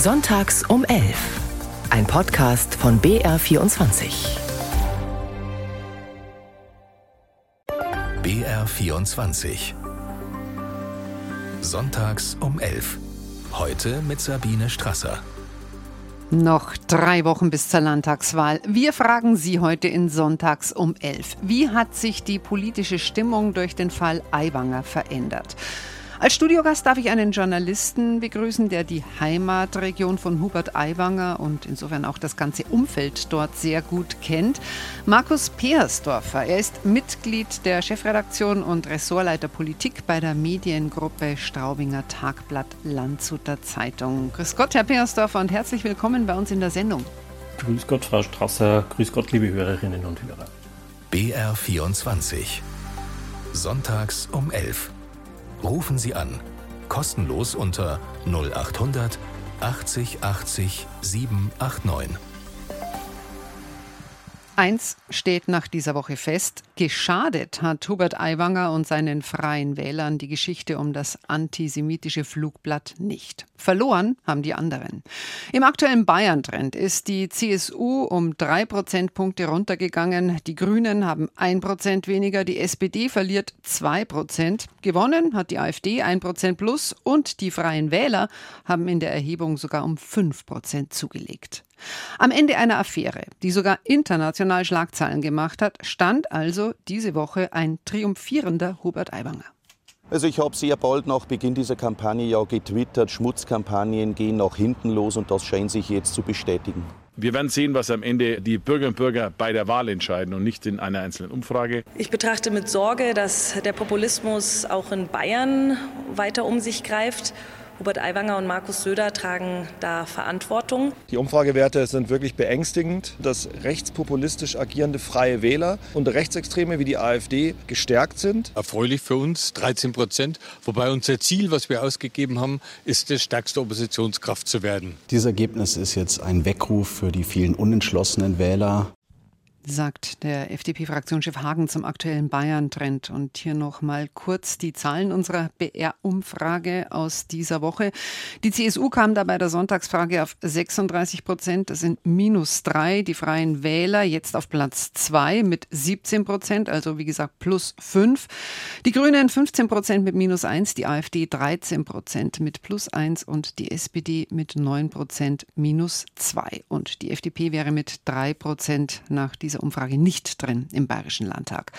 Sonntags um 11. Ein Podcast von BR24. BR24. Sonntags um 11. Heute mit Sabine Strasser. Noch drei Wochen bis zur Landtagswahl. Wir fragen Sie heute in Sonntags um 11. Wie hat sich die politische Stimmung durch den Fall Aiwanger verändert? Als Studiogast darf ich einen Journalisten begrüßen, der die Heimatregion von Hubert Aiwanger und insofern auch das ganze Umfeld dort sehr gut kennt. Markus Peersdorfer. Er ist Mitglied der Chefredaktion und Ressortleiter Politik bei der Mediengruppe Straubinger Tagblatt Landshuter Zeitung. Grüß Gott, Herr Peersdorfer, und herzlich willkommen bei uns in der Sendung. Grüß Gott, Frau Strasser. Grüß Gott, liebe Hörerinnen und Hörer. BR24. Sonntags um 11. Rufen Sie an. Kostenlos unter 0800 80 80 789. Eins steht nach dieser Woche fest. Geschadet hat Hubert Aiwanger und seinen freien Wählern die Geschichte um das antisemitische Flugblatt nicht. Verloren haben die anderen. Im aktuellen Bayern-Trend ist die CSU um drei Prozentpunkte runtergegangen. Die Grünen haben ein Prozent weniger. Die SPD verliert zwei Prozent. Gewonnen hat die AfD ein Prozent plus und die freien Wähler haben in der Erhebung sogar um fünf Prozent zugelegt. Am Ende einer Affäre, die sogar international Schlagzeilen gemacht hat, stand also diese Woche ein triumphierender Hubert Aiwanger. Also ich habe sehr bald nach Beginn dieser Kampagne ja getwittert, Schmutzkampagnen gehen nach hinten los und das scheint sich jetzt zu bestätigen. Wir werden sehen, was am Ende die Bürgerinnen und Bürger bei der Wahl entscheiden und nicht in einer einzelnen Umfrage. Ich betrachte mit Sorge, dass der Populismus auch in Bayern weiter um sich greift Hubert Aiwanger und Markus Söder tragen da Verantwortung. Die Umfragewerte sind wirklich beängstigend, dass rechtspopulistisch agierende Freie Wähler und Rechtsextreme wie die AfD gestärkt sind. Erfreulich für uns, 13 Prozent. Wobei unser Ziel, was wir ausgegeben haben, ist, die stärkste Oppositionskraft zu werden. Dieses Ergebnis ist jetzt ein Weckruf für die vielen unentschlossenen Wähler sagt der FDP-Fraktionschef Hagen zum aktuellen Bayern-Trend. Und hier noch mal kurz die Zahlen unserer BR-Umfrage aus dieser Woche. Die CSU kam da bei der Sonntagsfrage auf 36 Prozent. Das sind minus drei. Die Freien Wähler jetzt auf Platz zwei mit 17 Prozent, also wie gesagt plus fünf. Die Grünen 15 Prozent mit minus eins. Die AfD 13 Prozent mit plus eins und die SPD mit neun Prozent minus zwei. Und die FDP wäre mit drei Prozent nach dieser dieser Umfrage nicht drin im Bayerischen Landtag.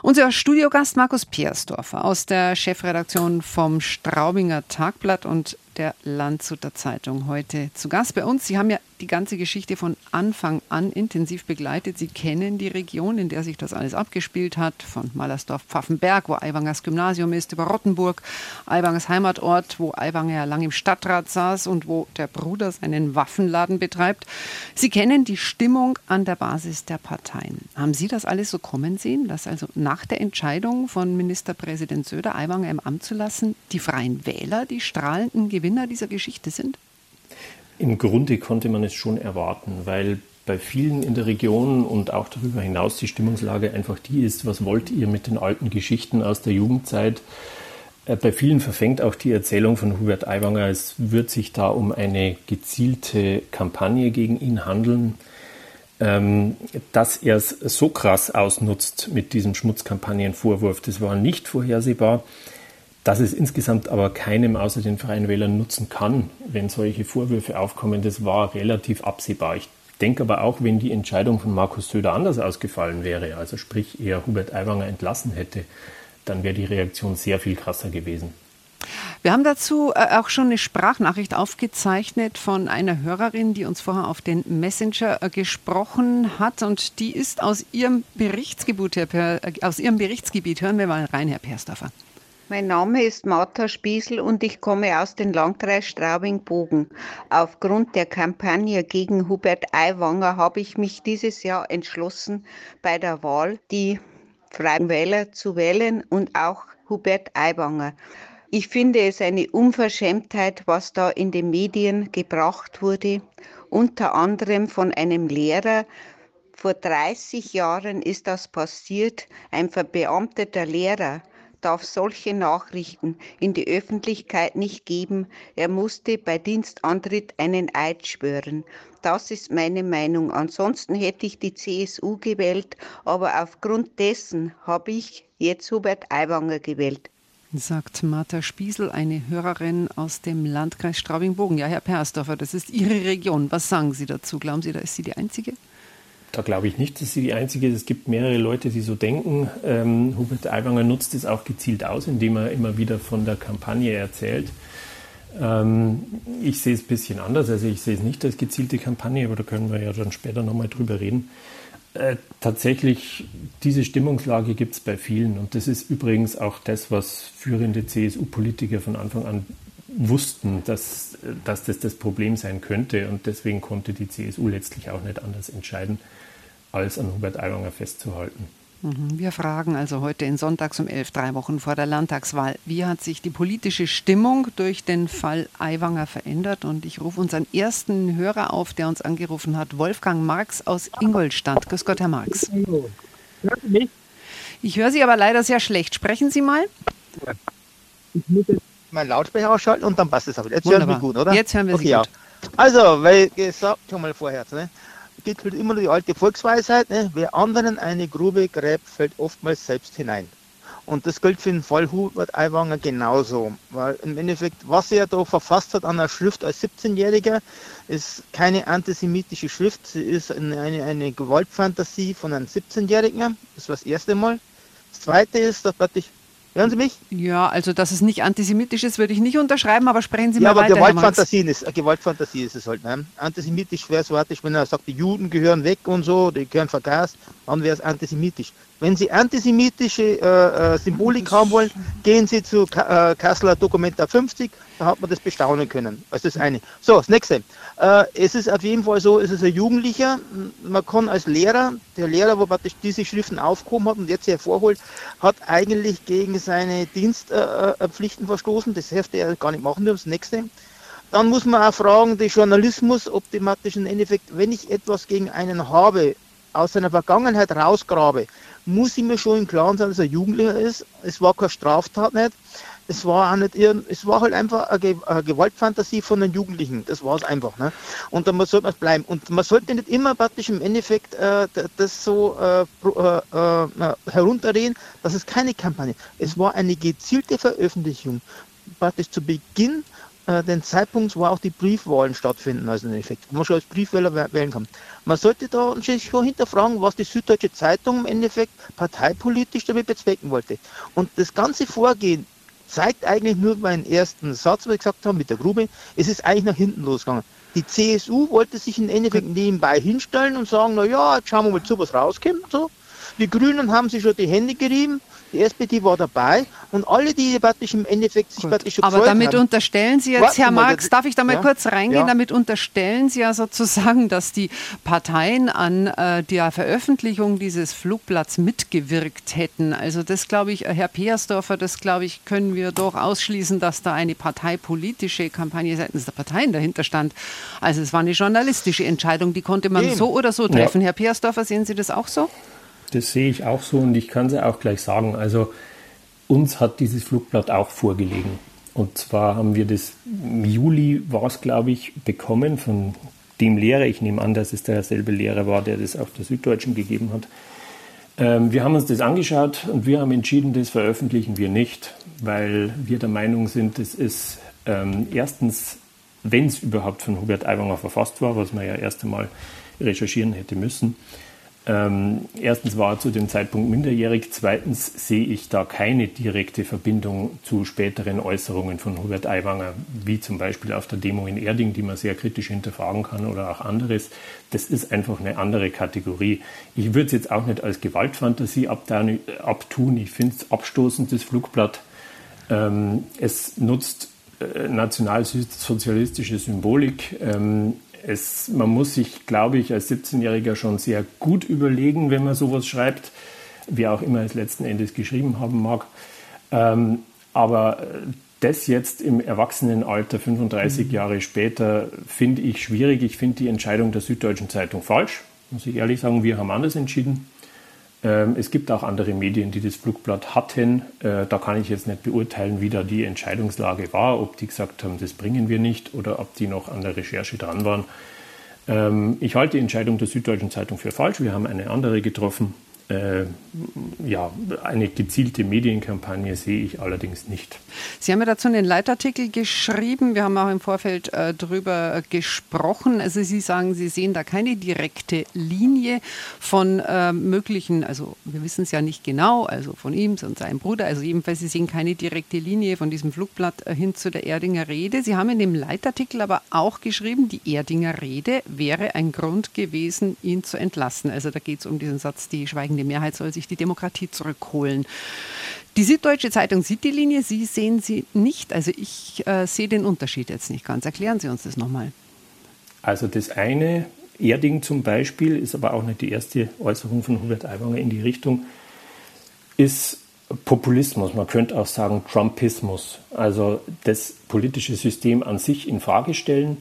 Unser Studiogast Markus Peersdorfer aus der Chefredaktion vom Straubinger Tagblatt und der Landshuter Zeitung heute zu Gast bei uns. Sie haben ja die ganze Geschichte von Anfang an intensiv begleitet. Sie kennen die Region, in der sich das alles abgespielt hat, von Mallersdorf-Pfaffenberg, wo Aiwangers Gymnasium ist, über Rottenburg, Aiwangers Heimatort, wo Aiwanger ja lang im Stadtrat saß und wo der Bruder seinen Waffenladen betreibt. Sie kennen die Stimmung an der Basis der Parteien. Haben Sie das alles so kommen sehen, dass also nach der Entscheidung von Ministerpräsident Söder, Aiwanger im Amt zu lassen, die Freien Wähler die strahlenden Gewinner dieser Geschichte sind? Im Grunde konnte man es schon erwarten, weil bei vielen in der Region und auch darüber hinaus die Stimmungslage einfach die ist, was wollt ihr mit den alten Geschichten aus der Jugendzeit? Äh, bei vielen verfängt auch die Erzählung von Hubert Aiwanger, es wird sich da um eine gezielte Kampagne gegen ihn handeln. Ähm, dass er es so krass ausnutzt mit diesem Schmutzkampagnenvorwurf, das war nicht vorhersehbar. Dass es insgesamt aber keinem außer den Freien Wählern nutzen kann, wenn solche Vorwürfe aufkommen, das war relativ absehbar. Ich denke aber auch, wenn die Entscheidung von Markus Söder anders ausgefallen wäre, also sprich er Hubert Aiwanger entlassen hätte, dann wäre die Reaktion sehr viel krasser gewesen. Wir haben dazu äh, auch schon eine Sprachnachricht aufgezeichnet von einer Hörerin, die uns vorher auf den Messenger äh, gesprochen hat und die ist aus ihrem Berichtsgebiet, äh, aus ihrem Berichtsgebiet. Hören wir mal rein, Herr Persdorfer. Mein Name ist Martha Spiesel und ich komme aus dem Landkreis Straubing-Bogen. Aufgrund der Kampagne gegen Hubert Aiwanger habe ich mich dieses Jahr entschlossen, bei der Wahl die Freien Wähler zu wählen und auch Hubert Aiwanger. Ich finde es eine Unverschämtheit, was da in den Medien gebracht wurde, unter anderem von einem Lehrer. Vor 30 Jahren ist das passiert. Ein verbeamteter Lehrer, darf solche Nachrichten in die Öffentlichkeit nicht geben. Er musste bei Dienstantritt einen Eid schwören. Das ist meine Meinung. Ansonsten hätte ich die CSU gewählt, aber aufgrund dessen habe ich jetzt Hubert Aiwanger gewählt. Sagt Martha Spiesel, eine Hörerin aus dem Landkreis Straubing-Bogen. Ja, Herr Persdorfer, das ist Ihre Region. Was sagen Sie dazu? Glauben Sie, da ist sie die Einzige? Da glaube ich nicht, dass sie die Einzige ist. Es gibt mehrere Leute, die so denken. Ähm, Hubert Aiwanger nutzt es auch gezielt aus, indem er immer wieder von der Kampagne erzählt. Ähm, ich sehe es ein bisschen anders. Also ich sehe es nicht als gezielte Kampagne, aber da können wir ja dann später nochmal drüber reden. Äh, tatsächlich, diese Stimmungslage gibt es bei vielen. Und das ist übrigens auch das, was führende CSU-Politiker von Anfang an wussten, dass, dass das das Problem sein könnte. Und deswegen konnte die CSU letztlich auch nicht anders entscheiden, als an Hubert Aiwanger festzuhalten. Mhm. Wir fragen also heute in Sonntags um elf, drei Wochen vor der Landtagswahl, wie hat sich die politische Stimmung durch den Fall Aiwanger verändert? Und ich rufe unseren ersten Hörer auf, der uns angerufen hat, Wolfgang Marx aus Ingolstadt. Grüß Gott, Herr Marx. Ich höre Sie aber leider sehr schlecht. Sprechen Sie mal. Ich muss jetzt meinen Lautsprecher ausschalten und dann passt es auch wieder. Jetzt Wunderbar. hören wir gut, oder? Jetzt hören wir Sie okay, gut. Ja. Also, weil gesagt, schon mal vorher, ne? Gilt halt immer die alte Volksweisheit, ne? wer anderen eine Grube gräbt, fällt oftmals selbst hinein. Und das gilt für den Fall Hubert Aiwanger genauso. Weil im Endeffekt, was er da verfasst hat an der Schrift als 17-Jähriger, ist keine antisemitische Schrift. Sie ist eine, eine, Gewaltfantasie von einem 17-Jährigen. Das war das erste Mal. Das zweite ist, dass praktisch Hören Sie mich? Ja, also dass es nicht antisemitisch ist, würde ich nicht unterschreiben, aber sprechen Sie ja, mal weiter. Ja, aber Gewaltfantasien ist, Gewaltfantasie ist es halt. Ne? Antisemitisch wäre es, wenn er sagt, die Juden gehören weg und so, die gehören vergast, dann wäre es antisemitisch. Wenn Sie antisemitische äh, äh, Symbolik haben wollen, gehen Sie zu Ka äh, Kasseler Dokumenta 50, da hat man das bestaunen können. Das ist das eine. So, das nächste. Äh, es ist auf jeden Fall so, es ist ein Jugendlicher. Man kann als Lehrer, der Lehrer, praktisch diese Schriften aufgehoben hat und jetzt hervorholt, hat eigentlich gegen seine Dienstpflichten äh, verstoßen. Das dürfte er gar nicht machen. Das nächste. Dann muss man auch fragen, der Journalismus, ob die im Endeffekt, wenn ich etwas gegen einen habe, aus seiner Vergangenheit rausgrabe, muss ich mir schon im Klaren sein, dass er Jugendlicher ist. Es war keine Straftat nicht. Es war auch nicht ihren, es war halt einfach eine, Gewaltfantasie von den Jugendlichen. Das war es einfach. Ne? Und da sollte man bleiben. Und man sollte nicht immer praktisch im Endeffekt äh, das so äh, äh, äh herunterreden, dass es keine Kampagne. Es war eine gezielte Veröffentlichung. Praktisch zu Beginn äh, den Zeitpunkt, wo auch die Briefwahlen stattfinden, also im Endeffekt, wo man schon als Briefwähler wählen kann. Man sollte da sich schon hinterfragen, was die Süddeutsche Zeitung im Endeffekt parteipolitisch damit bezwecken wollte. Und das ganze Vorgehen zeigt eigentlich nur meinen ersten Satz, was ich gesagt habe mit der Grube, es ist eigentlich nach hinten losgegangen. Die CSU wollte sich im Endeffekt nebenbei hinstellen und sagen, na ja, jetzt schauen wir mal zu, was rauskommt. So. Die Grünen haben sich schon die Hände gerieben, die SPD war dabei und alle, die praktisch im Endeffekt sich praktisch schon Aber damit haben. unterstellen Sie jetzt, Warten Herr Marx, darf ich da mal ja? kurz reingehen? Ja. Damit unterstellen Sie ja sozusagen, dass die Parteien an äh, der Veröffentlichung dieses Flugblatts mitgewirkt hätten. Also das glaube ich, Herr Peersdorfer, das glaube ich, können wir doch ausschließen, dass da eine parteipolitische Kampagne seitens der Parteien dahinter stand. Also es war eine journalistische Entscheidung, die konnte man Eben. so oder so treffen. Ja. Herr Peersdorfer, sehen Sie das auch so? Das sehe ich auch so und ich kann es ja auch gleich sagen. Also uns hat dieses Flugblatt auch vorgelegen. Und zwar haben wir das im Juli, war es glaube ich, bekommen von dem Lehrer. Ich nehme an, dass es derselbe Lehrer war, der das auf der Süddeutschen gegeben hat. Ähm, wir haben uns das angeschaut und wir haben entschieden, das veröffentlichen wir nicht, weil wir der Meinung sind, es ist ähm, erstens, wenn es überhaupt von Hubert Aiwanger verfasst war, was man ja erst einmal recherchieren hätte müssen, ähm, erstens war er zu dem Zeitpunkt minderjährig, zweitens sehe ich da keine direkte Verbindung zu späteren Äußerungen von Hubert Aiwanger, wie zum Beispiel auf der Demo in Erding, die man sehr kritisch hinterfragen kann oder auch anderes. Das ist einfach eine andere Kategorie. Ich würde es jetzt auch nicht als Gewaltfantasie abtun. Ich finde es abstoßend, das Flugblatt. Ähm, es nutzt äh, nationalsozialistische Symbolik. Ähm, es, man muss sich, glaube ich, als 17-Jähriger schon sehr gut überlegen, wenn man sowas schreibt, wie auch immer es letzten Endes geschrieben haben mag. Ähm, aber das jetzt im Erwachsenenalter, 35 mhm. Jahre später, finde ich schwierig. Ich finde die Entscheidung der Süddeutschen Zeitung falsch, muss ich ehrlich sagen. Wir haben anders entschieden. Ähm, es gibt auch andere Medien, die das Flugblatt hatten. Äh, da kann ich jetzt nicht beurteilen, wie da die Entscheidungslage war, ob die gesagt haben, das bringen wir nicht oder ob die noch an der Recherche dran waren. Ähm, ich halte die Entscheidung der Süddeutschen Zeitung für falsch. Wir haben eine andere getroffen äh, ja, eine gezielte Medienkampagne sehe ich allerdings nicht. Sie haben ja dazu einen Leitartikel geschrieben. Wir haben auch im Vorfeld äh, darüber gesprochen. Also Sie sagen, Sie sehen da keine direkte Linie von äh, möglichen, also wir wissen es ja nicht genau, also von ihm und seinem Bruder. Also jedenfalls, Sie sehen keine direkte Linie von diesem Flugblatt äh, hin zu der Erdinger Rede. Sie haben in dem Leitartikel aber auch geschrieben, die Erdinger Rede wäre ein Grund gewesen, ihn zu entlassen. Also da geht es um diesen Satz, die Schweigen die Mehrheit soll sich die Demokratie zurückholen. Die Süddeutsche Zeitung sieht die Linie, Sie sehen sie nicht. Also ich äh, sehe den Unterschied jetzt nicht ganz. Erklären Sie uns das nochmal. Also das eine, Erding zum Beispiel, ist aber auch nicht die erste Äußerung von Hubert Aiwanger in die Richtung, ist Populismus, man könnte auch sagen Trumpismus. Also das politische System an sich in Frage stellen,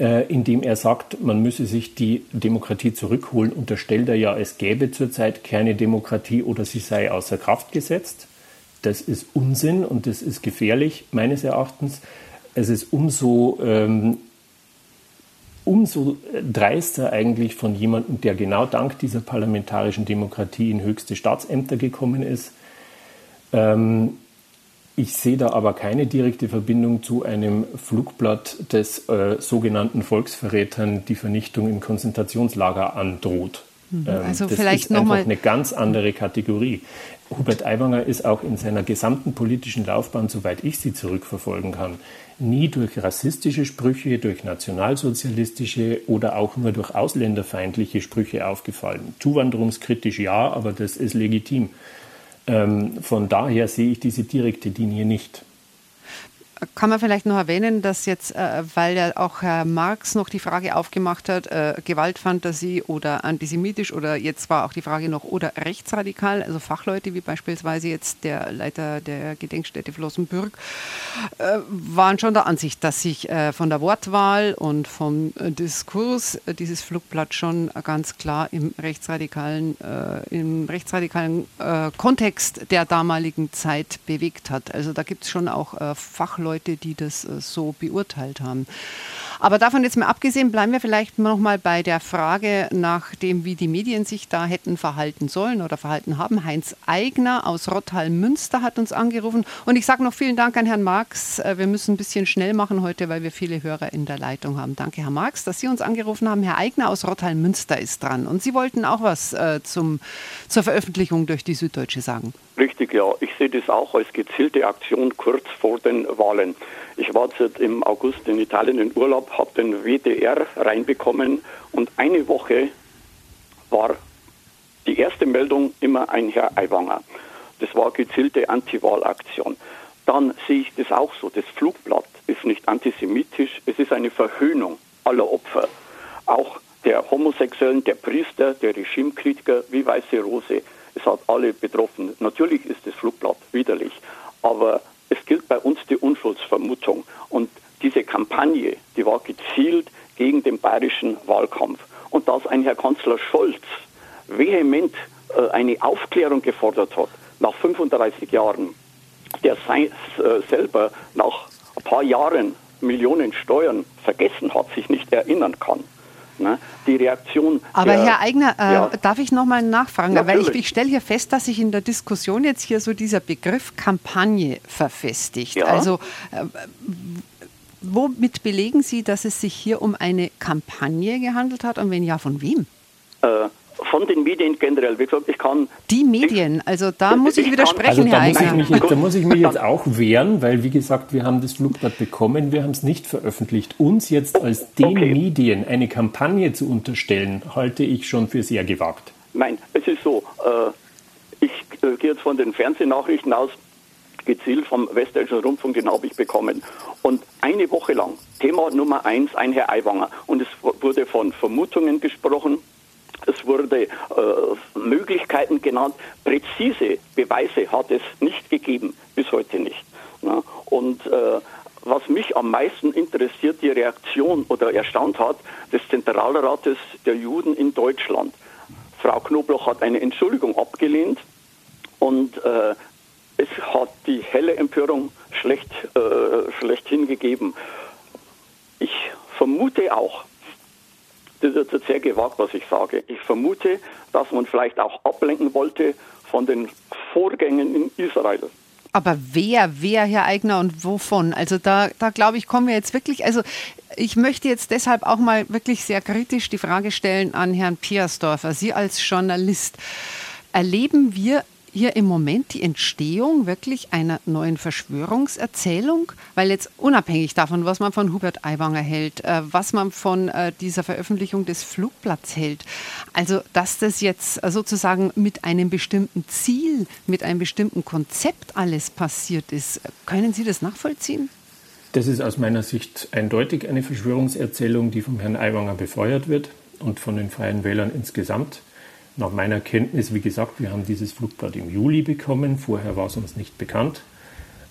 indem er sagt, man müsse sich die Demokratie zurückholen, unterstellt er ja, es gäbe zurzeit keine Demokratie oder sie sei außer Kraft gesetzt. Das ist Unsinn und das ist gefährlich, meines Erachtens. Es ist umso, ähm, umso dreister eigentlich von jemandem, der genau dank dieser parlamentarischen Demokratie in höchste Staatsämter gekommen ist. Ähm, ich sehe da aber keine direkte Verbindung zu einem Flugblatt des äh, sogenannten Volksverrätern, die Vernichtung im Konzentrationslager androht. Mhm. Ähm, also das vielleicht ist einfach eine ganz andere Kategorie. Hubert Aiwanger ist auch in seiner gesamten politischen Laufbahn, soweit ich sie zurückverfolgen kann, nie durch rassistische Sprüche, durch nationalsozialistische oder auch nur durch ausländerfeindliche Sprüche aufgefallen. Zuwanderungskritisch ja, aber das ist legitim. Ähm, von daher sehe ich diese direkte Linie nicht. Kann man vielleicht noch erwähnen, dass jetzt, äh, weil ja auch Herr Marx noch die Frage aufgemacht hat, äh, Gewaltfantasie oder antisemitisch oder jetzt war auch die Frage noch oder rechtsradikal, also Fachleute wie beispielsweise jetzt der Leiter der Gedenkstätte Flossenbürg, äh, waren schon der Ansicht, dass sich äh, von der Wortwahl und vom äh, Diskurs äh, dieses Flugblatt schon ganz klar im rechtsradikalen, im rechtsradikalen Kontext der damaligen Zeit bewegt hat. Also da gibt es schon auch Fachleute, Leute, die das äh, so beurteilt haben. Aber davon jetzt mal abgesehen, bleiben wir vielleicht noch mal bei der Frage nach dem, wie die Medien sich da hätten verhalten sollen oder verhalten haben. Heinz Eigner aus Rottal-Münster hat uns angerufen. Und ich sage noch vielen Dank an Herrn Marx. Äh, wir müssen ein bisschen schnell machen heute, weil wir viele Hörer in der Leitung haben. Danke, Herr Marx, dass Sie uns angerufen haben. Herr Eigner aus Rottal-Münster ist dran. Und Sie wollten auch was äh, zum, zur Veröffentlichung durch die Süddeutsche sagen. Richtig, ja. Ich sehe das auch als gezielte Aktion kurz vor den Wahlen. Ich war jetzt im August in Italien in Urlaub, habe den WDR reinbekommen und eine Woche war die erste Meldung immer ein Herr Aiwanger. Das war gezielte Antiwahlaktion. Dann sehe ich das auch so. Das Flugblatt ist nicht antisemitisch, es ist eine Verhöhnung aller Opfer. Auch der Homosexuellen, der Priester, der Regimekritiker wie Weiße Rose. Es hat alle betroffen. Natürlich ist das Flugblatt widerlich, aber es gilt bei uns die Unschuldsvermutung. Und diese Kampagne, die war gezielt gegen den bayerischen Wahlkampf. Und dass ein Herr Kanzler Scholz vehement äh, eine Aufklärung gefordert hat, nach 35 Jahren, der sein, äh, selber nach ein paar Jahren Millionen Steuern vergessen hat, sich nicht erinnern kann. Ne? Die Reaktion. Aber der, Herr Eigner, äh, ja. darf ich noch mal nachfragen? Natürlich. Weil ich, ich stelle hier fest, dass sich in der Diskussion jetzt hier so dieser Begriff Kampagne verfestigt. Ja. Also äh, womit belegen Sie, dass es sich hier um eine Kampagne gehandelt hat und wenn ja, von wem? Äh, von den Medien generell. Wie gesagt, ich kann. Die Medien, also da muss ich widersprechen, also da Herr muss, ich mich jetzt, da muss ich mich jetzt auch wehren, weil wie gesagt, wir haben das Flugblatt bekommen, wir haben es nicht veröffentlicht. Uns jetzt als den Okay. Medien eine Kampagne zu unterstellen, halte ich schon für sehr gewagt. Nein, es ist so. Äh, ich äh, gehe jetzt von den Fernsehnachrichten aus. Gezielt vom Westdeutschen Rundfunk, den habe ich bekommen. Und eine Woche lang, Thema Nummer eins, ein Herr Aiwanger. Und es wurde von Vermutungen gesprochen. Es wurde äh, Möglichkeiten genannt. Präzise Beweise hat es nicht gegeben, bis heute nicht. Ja, und äh, was mich am meisten interessiert, die Reaktion oder erstaunt hat, des Zentralrates der Juden in Deutschland. Frau Knobloch hat eine Entschuldigung abgelehnt und äh, es hat die helle Empörung schlecht, äh, schlechthin gegeben. Ich vermute auch, das ist jetzt sehr gewagt, was ich sage, ich vermute, dass man vielleicht auch ablenken wollte von den Vorgängen in Israel. Aber wer, wer, Herr Eigner und wovon? Also da, da glaube ich, kommen wir jetzt wirklich, also ich möchte jetzt deshalb auch mal wirklich sehr kritisch die Frage stellen an Herrn Piersdorfer. Sie als Journalist, erleben wir hier im Moment die Entstehung wirklich einer neuen Verschwörungserzählung? Weil jetzt unabhängig davon, was man von Hubert Aiwanger hält, äh, was man von äh, dieser Veröffentlichung des Flugblatts hält, also dass das jetzt sozusagen mit einem bestimmten Ziel, mit einem bestimmten Konzept alles passiert ist, können Sie das nachvollziehen? Das ist aus meiner Sicht eindeutig eine Verschwörungserzählung, die vom Herrn Aiwanger befeuert wird und von den Freien Wählern insgesamt. Nach meiner Kenntnis, wie gesagt, wir haben dieses Flugblatt im Juli bekommen. Vorher war es uns nicht bekannt.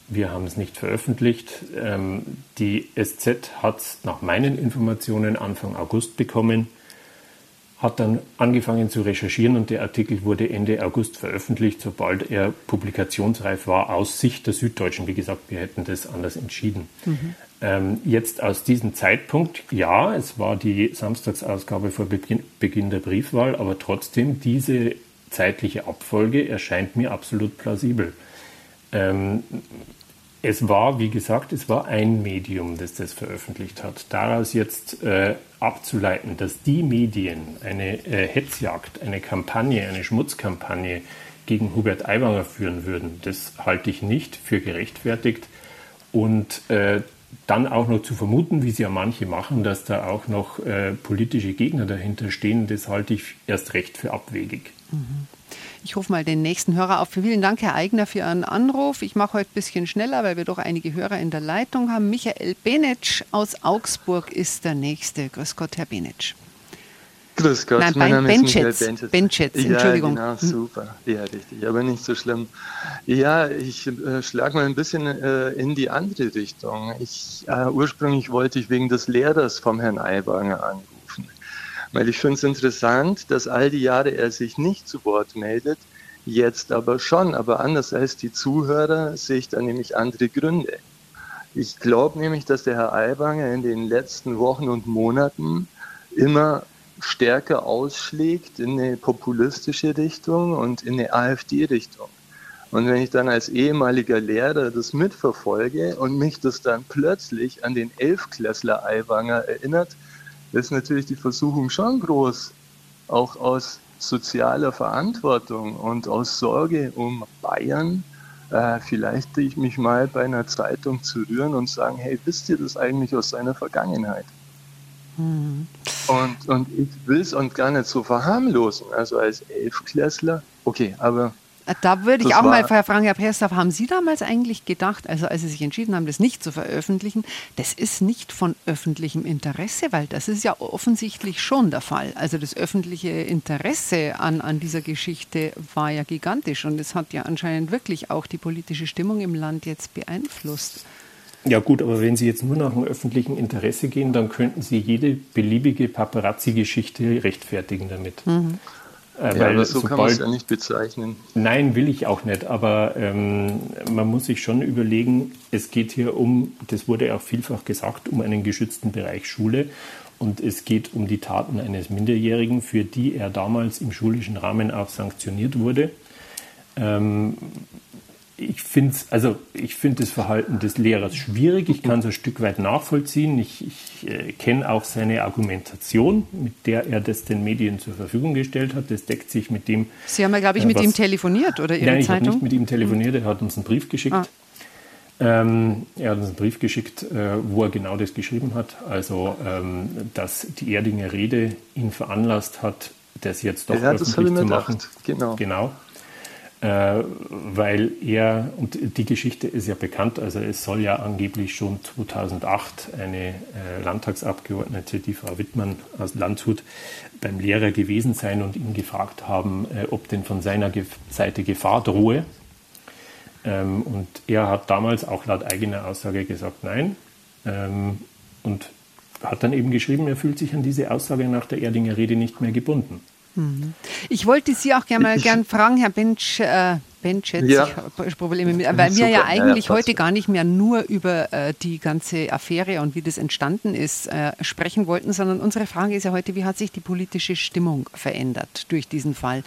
Wir haben es nicht veröffentlicht. Ähm, die SZ hat es nach meinen Informationen Anfang August bekommen hat dann angefangen zu recherchieren und der Artikel wurde Ende August veröffentlicht, sobald er publikationsreif war, aus Sicht der Süddeutschen. Wie gesagt, wir hätten das anders entschieden. Mhm. Ähm, jetzt aus diesem Zeitpunkt, ja, es war die Samstagsausgabe vor Beginn, Beginn der Briefwahl, aber trotzdem diese zeitliche Abfolge erscheint mir absolut plausibel. Ähm, es war, wie gesagt, es war ein Medium, das das veröffentlicht hat. Daraus jetzt äh, abzuleiten, dass die Medien eine äh, Hetzjagd, eine Kampagne, eine Schmutzkampagne gegen Hubert Aiwanger führen würden, das halte ich nicht für gerechtfertigt. Und äh, dann auch noch zu vermuten, wie es ja manche machen, dass da auch noch äh, politische Gegner dahinter stehen, das halte ich erst recht für abwegig. Mhm. Ich rufe mal den nächsten Hörer auf. Vielen Dank, Herr Eigner, für Ihren Anruf. Ich mache heute ein bisschen schneller, weil wir doch einige Hörer in der Leitung haben. Michael Benetsch aus Augsburg ist der Nächste. Grüß Gott, Herr Benetsch. Grüß Gott, Nein, mein Name Benschitz. ist Michael Benschitz. Entschuldigung. Ja, genau, super. Ja, richtig, aber nicht so schlimm. Ja, ich äh, schlage mal ein bisschen äh, in die andere Richtung. Ich, äh, ursprünglich wollte ich wegen des Lehrers vom Herrn Aiwanger anrufen. Weil ich finde es interessant, dass all die Jahre er sich nicht zu Wort meldet, jetzt aber schon. Aber anders als die Zuhörer sehe ich da nämlich andere Gründe. Ich glaube nämlich, dass der Herr Aiwanger in den letzten Wochen und Monaten immer stärker ausschlägt in eine populistische Richtung und in eine AfD-Richtung. Und wenn ich dann als ehemaliger Lehrer das mitverfolge und mich das dann plötzlich an den Elfklässler Aiwanger erinnert, ist natürlich die Versuchung schon groß, auch aus sozialer Verantwortung und aus Sorge um Bayern äh, vielleicht ich mich mal bei einer Zeitung zu rühren und sagen, hey, wisst ihr das eigentlich aus seiner Vergangenheit? Mhm. Und, und ich will es und gar nicht so verharmlosen, also als Elfklässler, okay, aber da würde ich das auch mal fragen, Herr Perstorff, haben Sie damals eigentlich gedacht, also als Sie sich entschieden haben, das nicht zu veröffentlichen, das ist nicht von öffentlichem Interesse, weil das ist ja offensichtlich schon der Fall. Also das öffentliche Interesse an, an dieser Geschichte war ja gigantisch und es hat ja anscheinend wirklich auch die politische Stimmung im Land jetzt beeinflusst. Ja gut, aber wenn Sie jetzt nur nach dem öffentlichen Interesse gehen, dann könnten Sie jede beliebige Paparazzi-Geschichte rechtfertigen damit. Mhm. Äh, ja, aber so sobald, kann man es ja nicht bezeichnen. Nein, will ich auch nicht. Aber ähm, man muss sich schon überlegen, es geht hier um, das wurde auch vielfach gesagt, um einen geschützten Bereich Schule. Und es geht um die Taten eines Minderjährigen, für die er damals im schulischen Rahmen auch sanktioniert wurde. Ähm, ich finde also ich finde das Verhalten des Lehrers schwierig. Ich kann es ein Stück weit nachvollziehen. Ich, ich äh, kenne auch seine Argumentation, mit der er das den Medien zur Verfügung gestellt hat. Das deckt sich mit dem. Sie haben ja, glaube ich, mit was, ihm telefoniert oder Ihre nein, Zeitung? ich habe nicht mit ihm telefoniert. Er hat uns einen Brief geschickt. Ah. Ähm, er hat uns einen Brief geschickt, äh, wo er genau das geschrieben hat. Also, ähm, dass die Erdinger Rede ihn veranlasst hat, das jetzt doch ja, öffentlich zu machen. Genau. genau äh, weil er, und die Geschichte ist ja bekannt, also es soll ja angeblich schon 2008 eine äh, Landtagsabgeordnete, die Frau Wittmann aus Landshut, beim Lehrer gewesen sein und ihn gefragt haben, äh, ob denn von seiner Seite Gefahr drohe. Ähm, und er hat damals auch laut eigener Aussage gesagt, nein. Ähm, und hat dann eben geschrieben, er fühlt sich an diese Aussage nach der Erdinger Rede nicht mehr gebunden. Mhm. Ich wollte Sie auch gerne mal gern fragen, Herr Bench, äh, Bench jetzt, ja. ich Probleme mit, weil wir ja eigentlich ja, heute gar nicht mehr nur über äh, die ganze Affäre und wie das entstanden ist äh, sprechen wollten, sondern unsere Frage ist ja heute, wie hat sich die politische Stimmung verändert durch diesen Fall?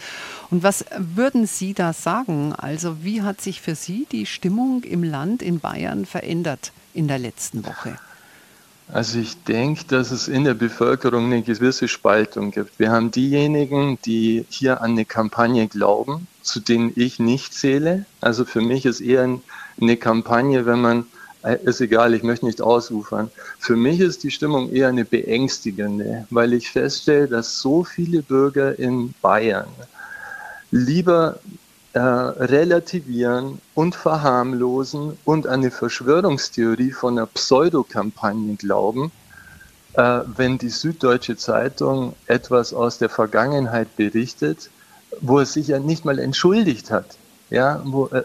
Und was würden Sie da sagen? Also wie hat sich für Sie die Stimmung im Land in Bayern verändert in der letzten Woche? Also ich denke, dass es in der Bevölkerung eine gewisse Spaltung gibt. Wir haben diejenigen, die hier an eine Kampagne glauben, zu denen ich nicht zähle. Also für mich ist eher eine Kampagne, wenn man, äh, ist egal, ich möchte nicht ausufern. Für mich ist die Stimmung eher eine beängstigende, weil ich feststelle, dass so viele Bürger in Bayern lieber äh, relativieren und verharmlosen und an eine Verschwörungstheorie von einer Pseudokampagne glauben, äh, wenn die Süddeutsche Zeitung etwas aus der Vergangenheit berichtet, wo es sich ja nicht mal entschuldigt hat. Ja, wo, äh,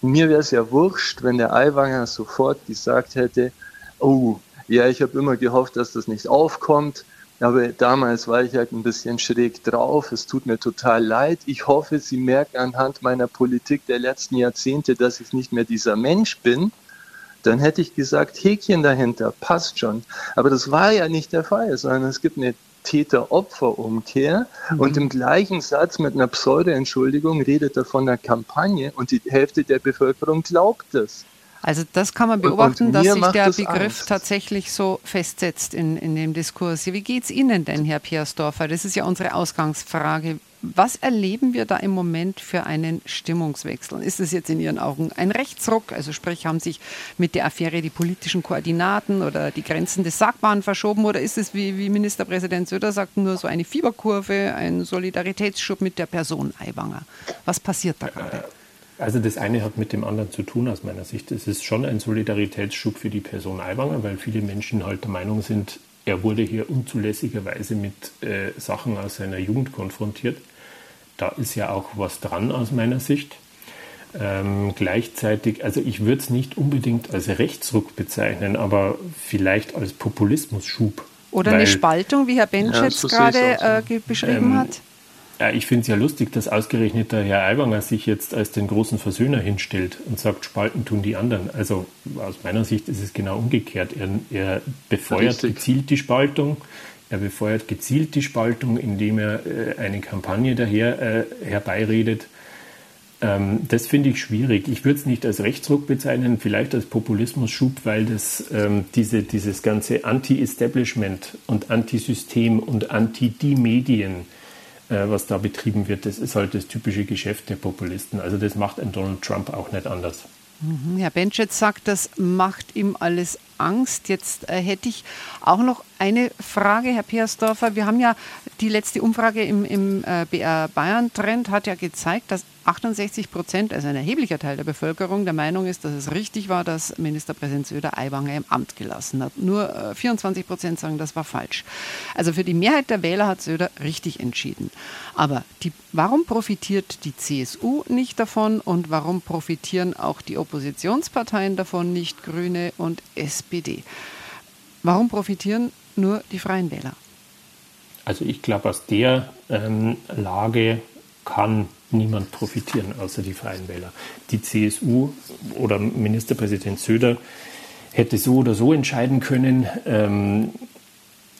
mir wäre es ja wurscht, wenn der Aiwanger sofort gesagt hätte, oh, ja, ich habe immer gehofft, dass das nicht aufkommt. Aber damals war ich halt ein bisschen schräg drauf. Es tut mir total leid. Ich hoffe, Sie merken anhand meiner Politik der letzten Jahrzehnte, dass ich nicht mehr dieser Mensch bin. Dann hätte ich gesagt, Häkchen dahinter, passt schon. Aber das war ja nicht der Fall, sondern es gibt eine Täter-Opfer-Umkehr mhm. und im gleichen Satz mit einer Pseudo-Entschuldigung redet er von einer Kampagne und die Hälfte der Bevölkerung glaubt es. Also das kann man beobachten, dass sich der Begriff Angst. tatsächlich so festsetzt in, in dem Diskurs. Wie geht es Ihnen denn, Herr Piersdorfer? Das ist ja unsere Ausgangsfrage. Was erleben wir da im Moment für einen Stimmungswechsel? Ist es jetzt in Ihren Augen ein Rechtsruck? Also sprich, haben sich mit der Affäre die politischen Koordinaten oder die Grenzen des Sagbaren verschoben? Oder ist es, wie, wie Ministerpräsident Söder sagt, nur so eine Fieberkurve, ein Solidaritätsschub mit der Person Aiwanger? Was passiert da gerade? Also das eine hat mit dem anderen zu tun aus meiner Sicht. Es ist schon ein Solidaritätsschub für die Person Aiwanger, weil viele Menschen halt der Meinung sind, er wurde hier unzulässigerweise mit äh, Sachen aus seiner Jugend konfrontiert. Da ist ja auch was dran aus meiner Sicht. Ähm, gleichzeitig, also ich würde es nicht unbedingt als Rechtsruck bezeichnen, aber vielleicht als Populismusschub. Oder weil, eine Spaltung, wie Herr Bensch ja, jetzt gerade äh, beschrieben ähm, hat? Ja, ich finde es ja lustig, dass ausgerechnet der Herr Aiwanger sich jetzt als den großen Versöhner hinstellt und sagt, Spalten tun die anderen. Also aus meiner Sicht ist es genau umgekehrt. Er, er befeuert Richtig. gezielt die Spaltung. Er befeuert gezielt die Spaltung, indem er äh, eine Kampagne daher äh, herbeiredet. Ähm, das finde ich schwierig. Ich würde es nicht als Rechtsruck bezeichnen, vielleicht als Populismusschub, weil das ähm, diese, dieses ganze Anti-Establishment und Anti-System und Anti-die-Medien was da betrieben wird, das ist halt das typische Geschäft der Populisten. Also das macht ein Donald Trump auch nicht anders. Mhm. Herr Benschitz sagt, das macht ihm alles Angst. Jetzt äh, hätte ich auch noch eine Frage, Herr Peersdorfer. Wir haben ja die letzte Umfrage im, im äh, BR Bayern Trend hat ja gezeigt, dass 68 Prozent, also ein erheblicher Teil der Bevölkerung, der Meinung ist, dass es richtig war, dass Ministerpräsident Söder Aiwanger im Amt gelassen hat. Nur äh, 24 Prozent sagen, das war falsch. Also für die Mehrheit der Wähler hat Söder richtig entschieden. Aber die, warum profitiert die CSU nicht davon und warum profitieren auch die Oppositionsparteien davon nicht, Grüne und SPD? Warum profitieren nur die Freien Wähler? Also ich glaube, aus der ähm, Lage kann niemand profitieren, außer die Freien Wähler. Die CSU oder Ministerpräsident Söder hätte so oder so entscheiden können. Ähm,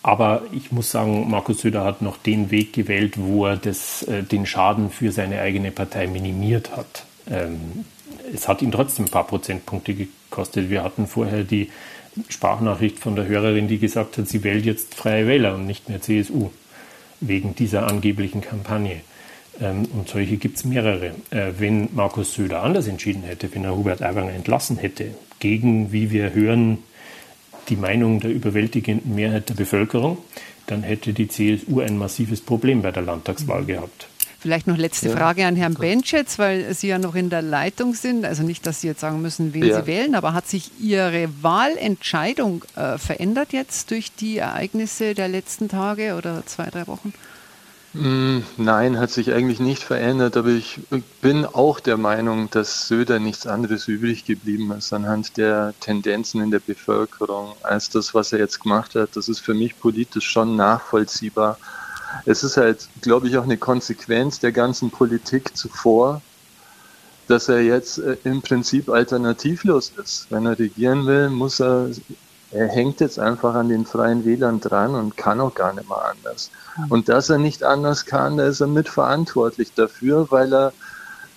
aber ich muss sagen, Markus Söder hat noch den Weg gewählt, wo er das, äh, den Schaden für seine eigene Partei minimiert hat. Ähm, es hat ihn trotzdem ein paar Prozentpunkte gekostet. Wir hatten vorher die Sprachnachricht von der Hörerin, die gesagt hat, sie wählt jetzt Freie Wähler und nicht mehr CSU, wegen dieser angeblichen Kampagne. Ähm, und solche gibt es mehrere. Äh, wenn Markus Söder anders entschieden hätte, wenn er Hubert Aiwanger entlassen hätte, gegen, wie wir hören, die Meinung der überwältigenden Mehrheit der Bevölkerung, dann hätte die CSU ein massives Problem bei der Landtagswahl gehabt. Vielleicht noch letzte ja. Frage an Herrn Benschetz, weil Sie ja noch in der Leitung sind. Also nicht, dass Sie jetzt sagen müssen, wen ja. Sie wählen, aber hat sich Ihre Wahlentscheidung äh, verändert jetzt durch die Ereignisse der letzten Tage oder zwei, drei Wochen? Mm, nein, hat sich eigentlich nicht verändert, aber ich bin auch der Meinung, dass Söder nichts anderes übrig geblieben ist anhand der Tendenzen in der Bevölkerung als das, was er jetzt gemacht hat. Das ist für mich politisch schon nachvollziehbar. Es ist halt, glaube ich, auch eine Konsequenz der ganzen Politik zuvor, dass er jetzt äh, im Prinzip alternativlos ist. Wenn er regieren will, muss er, er hängt jetzt einfach an den freien Wählern dran und kann auch gar nicht mehr anders. Mhm. Und dass er nicht anders kann, da ist er mitverantwortlich dafür, weil er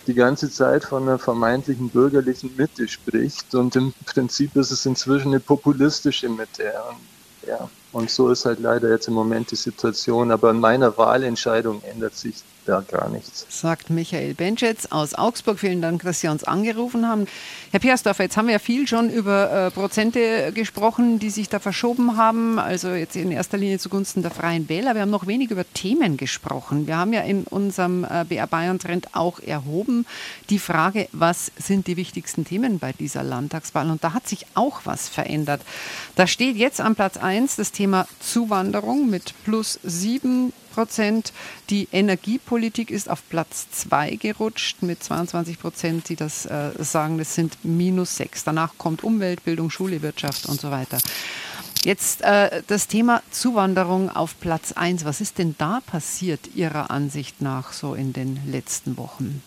die ganze Zeit von einer vermeintlichen bürgerlichen Mitte spricht und im Prinzip ist es inzwischen eine populistische Mitte. Und, ja, und so ist halt leider jetzt im Moment die Situation. Aber an meiner Wahlentscheidung ändert sich da gar nichts. Sagt Michael Benschetz aus Augsburg. Vielen Dank, dass Sie uns angerufen haben. Herr Piersdorfer, jetzt haben wir ja viel schon über äh, Prozente gesprochen, die sich da verschoben haben. Also jetzt in erster Linie zugunsten der Freien Wähler. Wir haben noch wenig über Themen gesprochen. Wir haben ja in unserem äh, BR Bayern Trend auch erhoben die Frage, was sind die wichtigsten Themen bei dieser Landtagswahl? Und da hat sich auch was verändert. Da steht jetzt an Platz 1 das Thema Zuwanderung mit plus 7 Prozent. Die Energiepolitik ist auf Platz 2 gerutscht mit 22 Prozent, die das äh, sagen, das sind minus 6. Danach kommt Umwelt, Bildung, Schule, Wirtschaft und so weiter. Jetzt äh, das Thema Zuwanderung auf Platz 1. Was ist denn da passiert Ihrer Ansicht nach so in den letzten Wochen?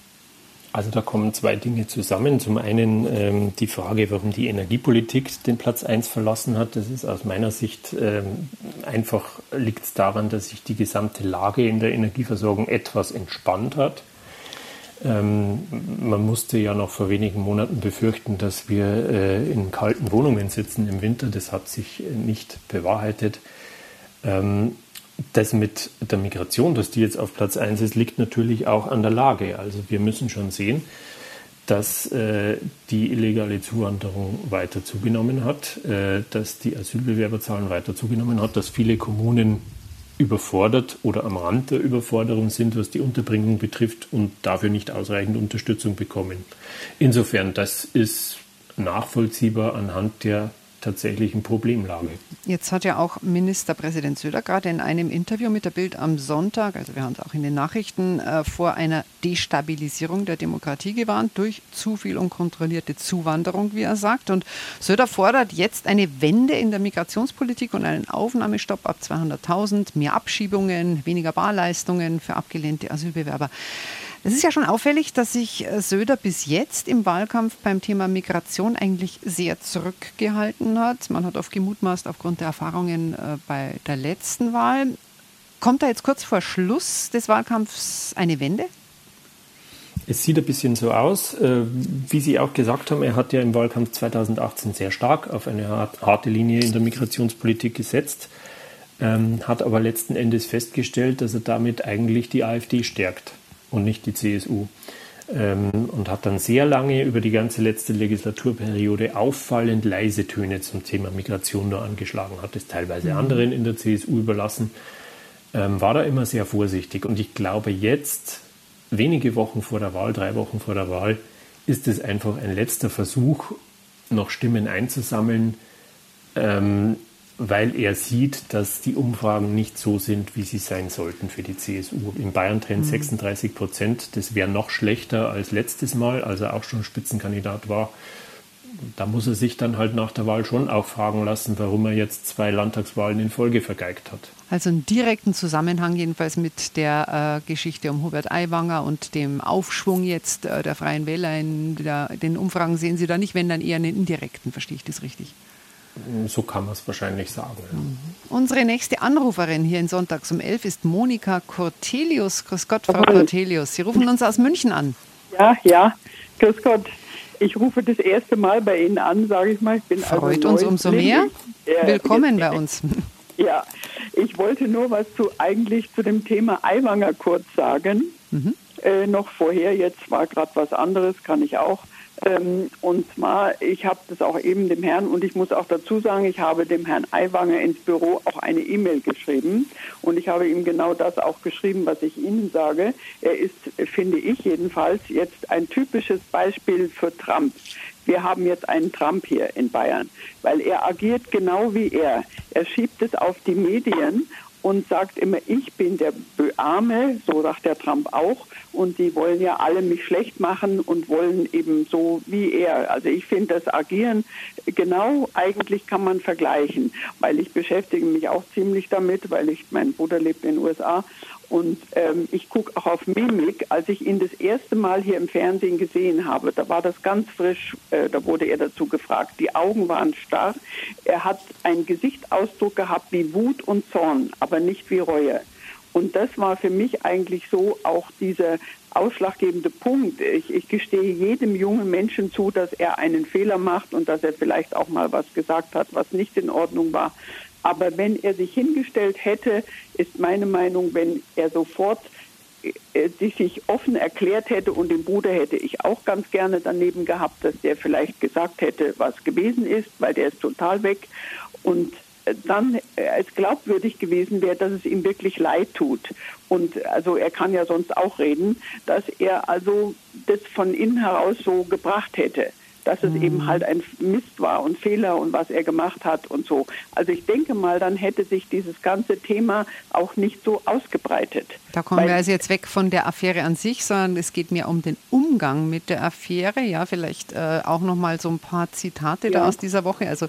Also da kommen zwei Dinge zusammen. Zum einen ähm, die Frage, warum die Energiepolitik den Platz 1 verlassen hat. Das ist aus meiner Sicht ähm, einfach liegt daran, dass sich die gesamte Lage in der Energieversorgung etwas entspannt hat. Ähm, man musste ja noch vor wenigen Monaten befürchten, dass wir äh, in kalten Wohnungen sitzen im Winter. Das hat sich nicht bewahrheitet. Ähm, das mit der Migration, dass die jetzt auf Platz 1 ist, liegt natürlich auch an der Lage. Also wir müssen schon sehen, dass äh, die illegale Zuwanderung weiter zugenommen hat, äh, dass die Asylbewerberzahlen weiter zugenommen hat, dass viele Kommunen überfordert oder am Rand der Überforderung sind, was die Unterbringung betrifft und dafür nicht ausreichend Unterstützung bekommen. Insofern, das ist nachvollziehbar anhand der tatsächlichen Problemlage. Jetzt hat ja auch Ministerpräsident Söder gerade in einem Interview mit der Bild am Sonntag, also wir haben es auch in den Nachrichten, äh, vor einer Destabilisierung der Demokratie gewarnt durch zu viel unkontrollierte Zuwanderung, wie er sagt. Und Söder fordert jetzt eine Wende in der Migrationspolitik und einen Aufnahmestopp ab 200.000, mehr Abschiebungen, weniger Barleistungen für abgelehnte Asylbewerber. Es ist ja schon auffällig, dass sich äh, Söder bis jetzt im Wahlkampf beim Thema Migration eigentlich sehr zurückgehalten hat. Man hat oft gemutmaßt aufgrund der Erfahrungen äh, bei der letzten Wahl. Kommt da jetzt kurz vor Schluss des Wahlkampfs eine Wende? Es sieht ein bisschen so aus. Äh, wie Sie auch gesagt haben, er hat ja im Wahlkampf 2018 sehr stark auf eine harte Linie in der Migrationspolitik gesetzt, ähm, hat aber letzten Endes festgestellt, dass er damit eigentlich die AfD stärkt und nicht die CSU. Ähm, und hat dann sehr lange über die ganze letzte Legislaturperiode auffallend leise Töne zum Thema Migration nur angeschlagen, hat es teilweise mhm. anderen in der CSU überlassen, ähm, war da immer sehr vorsichtig. Und ich glaube, jetzt, wenige Wochen vor der Wahl, drei Wochen vor der Wahl, ist es einfach ein letzter Versuch, noch Stimmen einzusammeln, ähm, weil er sieht, dass die Umfragen nicht so sind, wie sie sein sollten für die CSU. Im Bayern-Trend mhm. 36 Prozent, das wäre noch schlechter als letztes Mal, als er auch schon Spitzenkandidat war. Da muss er sich dann halt nach der Wahl schon auch fragen lassen, warum er jetzt zwei Landtagswahlen in Folge vergeigt hat. Also einen direkten Zusammenhang jedenfalls mit der äh, Geschichte um Hubert Aiwanger und dem Aufschwung jetzt äh, der Freien Wähler in der, den Umfragen sehen Sie da nicht, wenn dann eher einen indirekten, verstehe ich das richtig? So kann man es wahrscheinlich sagen. Mhm. Unsere nächste Anruferin hier in Sonntags um 11 ist Monika Cortelius. Grüß Gott, Frau Cortelius. Sie rufen uns aus München an. Ja, ja. Grüß Gott. Ich rufe das erste Mal bei Ihnen an, sage ich mal. Ich bin also Freut also uns umso mehr. Willkommen bei uns. Ja, ich wollte nur was zu eigentlich zu dem Thema Aiwanger kurz sagen. Mhm. Äh, noch vorher, jetzt war gerade was anderes, kann ich auch. Ähm, und zwar, ich habe das auch eben dem Herrn, und ich muss auch dazu sagen, ich habe dem Herrn Aiwanger ins Büro auch eine E-Mail geschrieben. Und ich habe ihm genau das auch geschrieben, was ich Ihnen sage. Er ist, finde ich jedenfalls, jetzt ein typisches Beispiel für Trump. Wir haben jetzt einen Trump hier in Bayern, weil er agiert genau wie er. Er schiebt es auf die Medien und sagt immer, ich bin der Arme, so sagt der Trump auch, und die wollen ja alle mich schlecht machen und wollen eben so wie er. Also ich finde das Agieren genau eigentlich kann man vergleichen, weil ich beschäftige mich auch ziemlich damit, weil ich, mein Bruder lebt in den USA und ähm, ich gucke auch auf Mimik. Als ich ihn das erste Mal hier im Fernsehen gesehen habe, da war das ganz frisch, äh, da wurde er dazu gefragt. Die Augen waren starr. Er hat einen Gesichtsausdruck gehabt wie Wut und Zorn, aber nicht wie Reue. Und das war für mich eigentlich so auch dieser ausschlaggebende Punkt. Ich, ich gestehe jedem jungen Menschen zu, dass er einen Fehler macht und dass er vielleicht auch mal was gesagt hat, was nicht in Ordnung war. Aber wenn er sich hingestellt hätte, ist meine Meinung, wenn er sofort äh, sich offen erklärt hätte und den Bruder hätte ich auch ganz gerne daneben gehabt, dass der vielleicht gesagt hätte, was gewesen ist, weil der ist total weg und äh, dann äh, als glaubwürdig gewesen wäre, dass es ihm wirklich leid tut. Und also er kann ja sonst auch reden, dass er also das von innen heraus so gebracht hätte dass es mhm. eben halt ein Mist war und Fehler und was er gemacht hat und so. Also ich denke mal, dann hätte sich dieses ganze Thema auch nicht so ausgebreitet. Da kommen wir also jetzt weg von der Affäre an sich, sondern es geht mir um den Umgang mit der Affäre. Ja, vielleicht äh, auch noch mal so ein paar Zitate ja. da aus dieser Woche. Also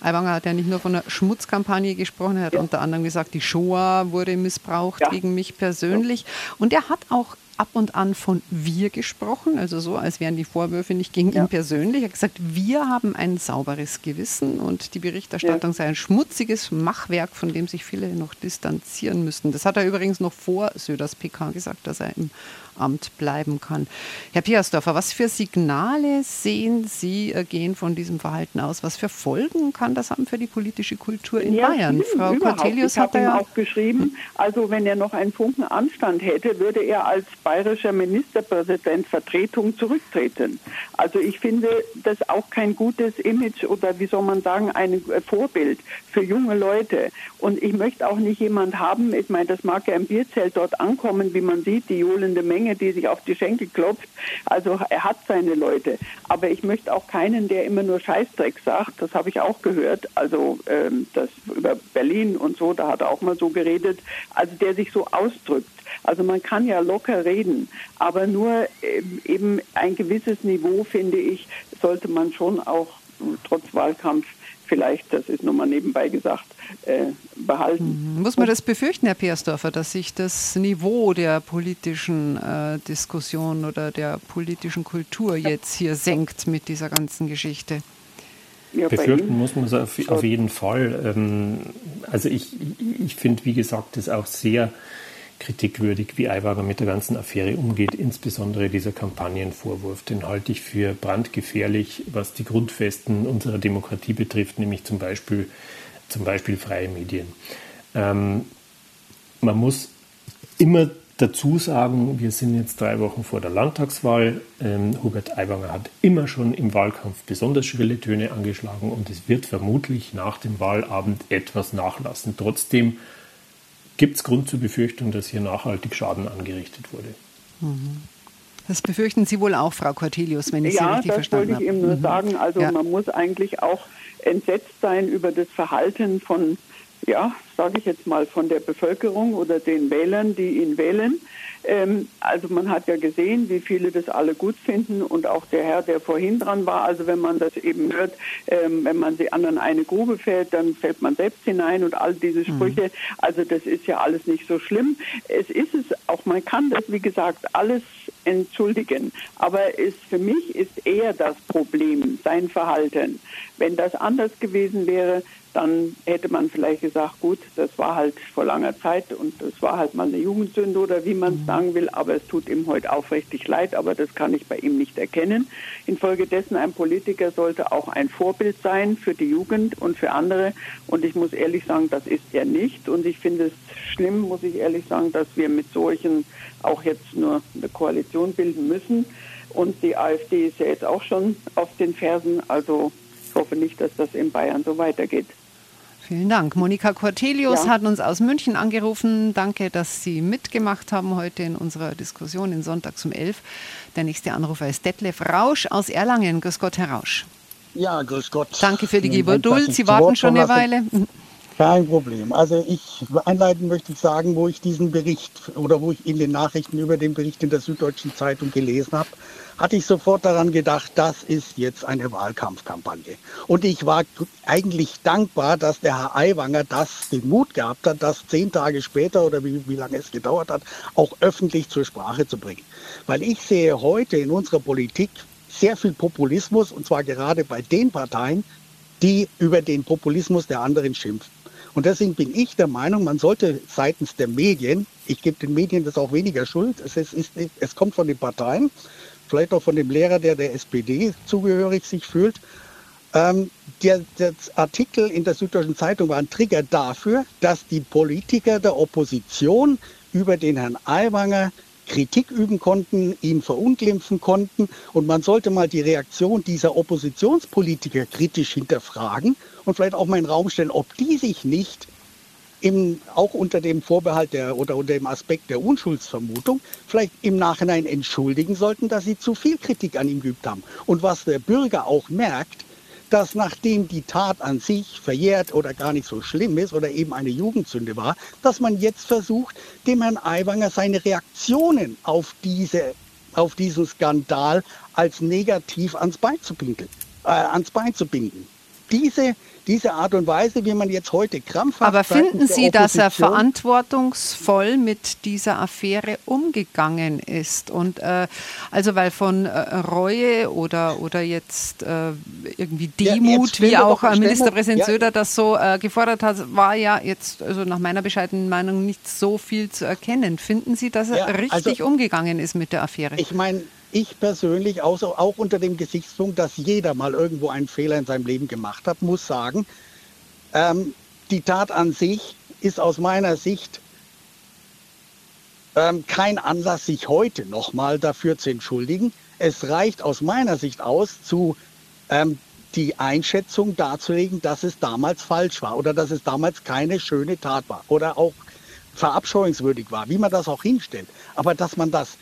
Aiwanger hat ja nicht nur von einer Schmutzkampagne gesprochen, er hat ja. unter anderem gesagt, die Shoah wurde missbraucht ja. gegen mich persönlich. Und er hat auch ab und an von wir gesprochen, also so, als wären die Vorwürfe nicht gegen ja. ihn persönlich. Er hat gesagt, wir haben ein sauberes Gewissen und die Berichterstattung ja. sei ein schmutziges Machwerk, von dem sich viele noch distanzieren müssten. Das hat er übrigens noch vor Söders PK gesagt, dass er im Amt bleiben kann. Herr Piersdorfer, was für Signale sehen Sie äh, gehen von diesem Verhalten aus? Was für Folgen kann das haben für die politische Kultur in ja, Bayern? Frau Cortelius hat ja auch geschrieben, also wenn er noch einen Funken Anstand hätte, würde er als bayerischer Ministerpräsident Vertretung zurücktreten. Also ich finde das auch kein gutes Image oder wie soll man sagen, ein äh, Vorbild für junge Leute. Und ich möchte auch nicht jemand haben, ich meine, das mag ja im Bierzelt dort ankommen, wie man sieht, die johlende Menge Menge, die sich auf die Schenkel klopft. Also er hat seine Leute. Aber ich möchte auch keinen, der immer nur Scheißdreck sagt. Das habe ich auch gehört. Also ähm, das über Berlin und so, da hat er auch mal so geredet. Also der sich so ausdrückt. Also man kann ja locker reden, aber nur ähm, eben ein gewisses Niveau, finde ich, sollte man schon auch trotz Wahlkampf vielleicht, das ist nur mal nebenbei gesagt, äh, behalten. Mhm. Muss man das befürchten, Herr Peersdorfer, dass sich das Niveau der politischen äh, Diskussion oder der politischen Kultur jetzt hier senkt mit dieser ganzen Geschichte? Ja, Befürchten muss man es auf, auf, jeden Fall. Ähm, also ich, ich finde, wie gesagt, das auch sehr kritikwürdig, wie Aiwanger mit der ganzen Affäre umgeht, insbesondere dieser Kampagnenvorwurf. Den halte ich für brandgefährlich, was die Grundfesten unserer Demokratie betrifft, nämlich zum Beispiel, zum Beispiel freie Medien. Ähm, man muss immer dazu sagen, wir sind jetzt drei Wochen vor der Landtagswahl. Ähm, Hubert Aiwanger hat immer schon im Wahlkampf besonders schrille Töne angeschlagen und es wird vermutlich nach dem Wahlabend etwas nachlassen. Trotzdem gibt es Grund zur Befürchtung, dass hier nachhaltig Schaden angerichtet wurde. Mhm. Das befürchten Sie wohl auch, Frau Cortelius, wenn ich ja, Sie richtig verstanden habe. Ja, das wollte ich eben nur mhm. sagen. Also ja. man muss eigentlich auch entsetzt sein über das Verhalten von, ja, sage ich jetzt mal, von der Bevölkerung oder den Wählern, die ihn wählen. Ähm, also man hat ja gesehen, wie viele das alle gut finden und auch der Herr, der vorhin dran war. Also wenn man das eben hört, ähm, wenn man die anderen eine Grube fällt, dann fällt man selbst hinein und all diese mhm. Sprüche. Mhm. Also das ist ja alles nicht so schlimm. Es ist es auch, man kann das, wie gesagt, alles entschuldigen. Aber ist, für mich ist eher das Problem sein Verhalten. Wenn das anders gewesen wäre, dann hätte man vielleicht gesagt, gut, das war halt vor langer Zeit und das war halt mal eine Jugendsünde oder wie man es mhm. sagen will, aber es tut ihm heute aufrichtig leid, aber das kann ich bei ihm nicht erkennen. Infolgedessen, ein Politiker sollte auch ein Vorbild sein für die Jugend und für andere und ich muss ehrlich sagen, das ist er nicht und ich finde es schlimm, muss ich ehrlich sagen, dass wir mit solchen auch jetzt nur eine Koalition bilden müssen und die AfD ist ja jetzt auch schon auf den Fersen, also ich hoffe nicht, dass das in Bayern so weitergeht. Vielen Dank. Monika Cortelius ja. hat uns aus München angerufen. Danke, dass Sie mitgemacht haben heute in unserer Diskussion in Sonntags um 11. Der nächste Anrufer ist Detlef Rausch aus Erlangen. Grüß Gott, Herr Rausch. Ja, grüß Gott. Danke für die Geduld. Sie warten schon eine Weile. Kein Problem. Also ich einleiten möchte ich sagen, wo ich diesen Bericht oder wo ich in den Nachrichten über den Bericht in der Süddeutschen Zeitung gelesen habe, hatte ich sofort daran gedacht, das ist jetzt eine Wahlkampfkampagne. Und ich war eigentlich dankbar, dass der Herr Aiwanger das den Mut gehabt hat, das zehn Tage später oder wie, wie lange es gedauert hat, auch öffentlich zur Sprache zu bringen. Weil ich sehe heute in unserer Politik sehr viel Populismus und zwar gerade bei den Parteien, die über den Populismus der anderen schimpfen. Und deswegen bin ich der Meinung, man sollte seitens der Medien, ich gebe den Medien das auch weniger Schuld, es, ist, es kommt von den Parteien, vielleicht auch von dem Lehrer, der der SPD zugehörig sich fühlt. Ähm, der, der Artikel in der Süddeutschen Zeitung war ein Trigger dafür, dass die Politiker der Opposition über den Herrn Aiwanger Kritik üben konnten, ihn verunglimpfen konnten. Und man sollte mal die Reaktion dieser Oppositionspolitiker kritisch hinterfragen und vielleicht auch mal in den Raum stellen, ob die sich nicht im, auch unter dem Vorbehalt der, oder unter dem Aspekt der Unschuldsvermutung vielleicht im Nachhinein entschuldigen sollten, dass sie zu viel Kritik an ihm geübt haben. Und was der Bürger auch merkt, dass nachdem die Tat an sich verjährt oder gar nicht so schlimm ist oder eben eine Jugendsünde war, dass man jetzt versucht, dem Herrn Aiwanger seine Reaktionen auf, diese, auf diesen Skandal als negativ ans Bein zu, pinkeln, äh, ans Bein zu binden. Diese diese Art und Weise, wie man jetzt heute krampfhaft. Aber finden Sie, dass er verantwortungsvoll mit dieser Affäre umgegangen ist? Und äh, also weil von äh, Reue oder, oder jetzt äh, irgendwie Demut, ja, wie auch Ministerpräsident ja. Söder das so äh, gefordert hat, war ja jetzt, also nach meiner bescheidenen Meinung, nicht so viel zu erkennen. Finden Sie, dass er ja, richtig also, umgegangen ist mit der Affäre? Ich meine, ich persönlich, auch, auch unter dem Gesichtspunkt, dass jeder mal irgendwo einen Fehler in seinem Leben gemacht hat, muss sagen, ähm, die Tat an sich ist aus meiner Sicht ähm, kein Anlass, sich heute nochmal dafür zu entschuldigen. Es reicht aus meiner Sicht aus, zu ähm, die Einschätzung darzulegen, dass es damals falsch war oder dass es damals keine schöne Tat war oder auch verabscheuungswürdig war, wie man das auch hinstellt. Aber dass man das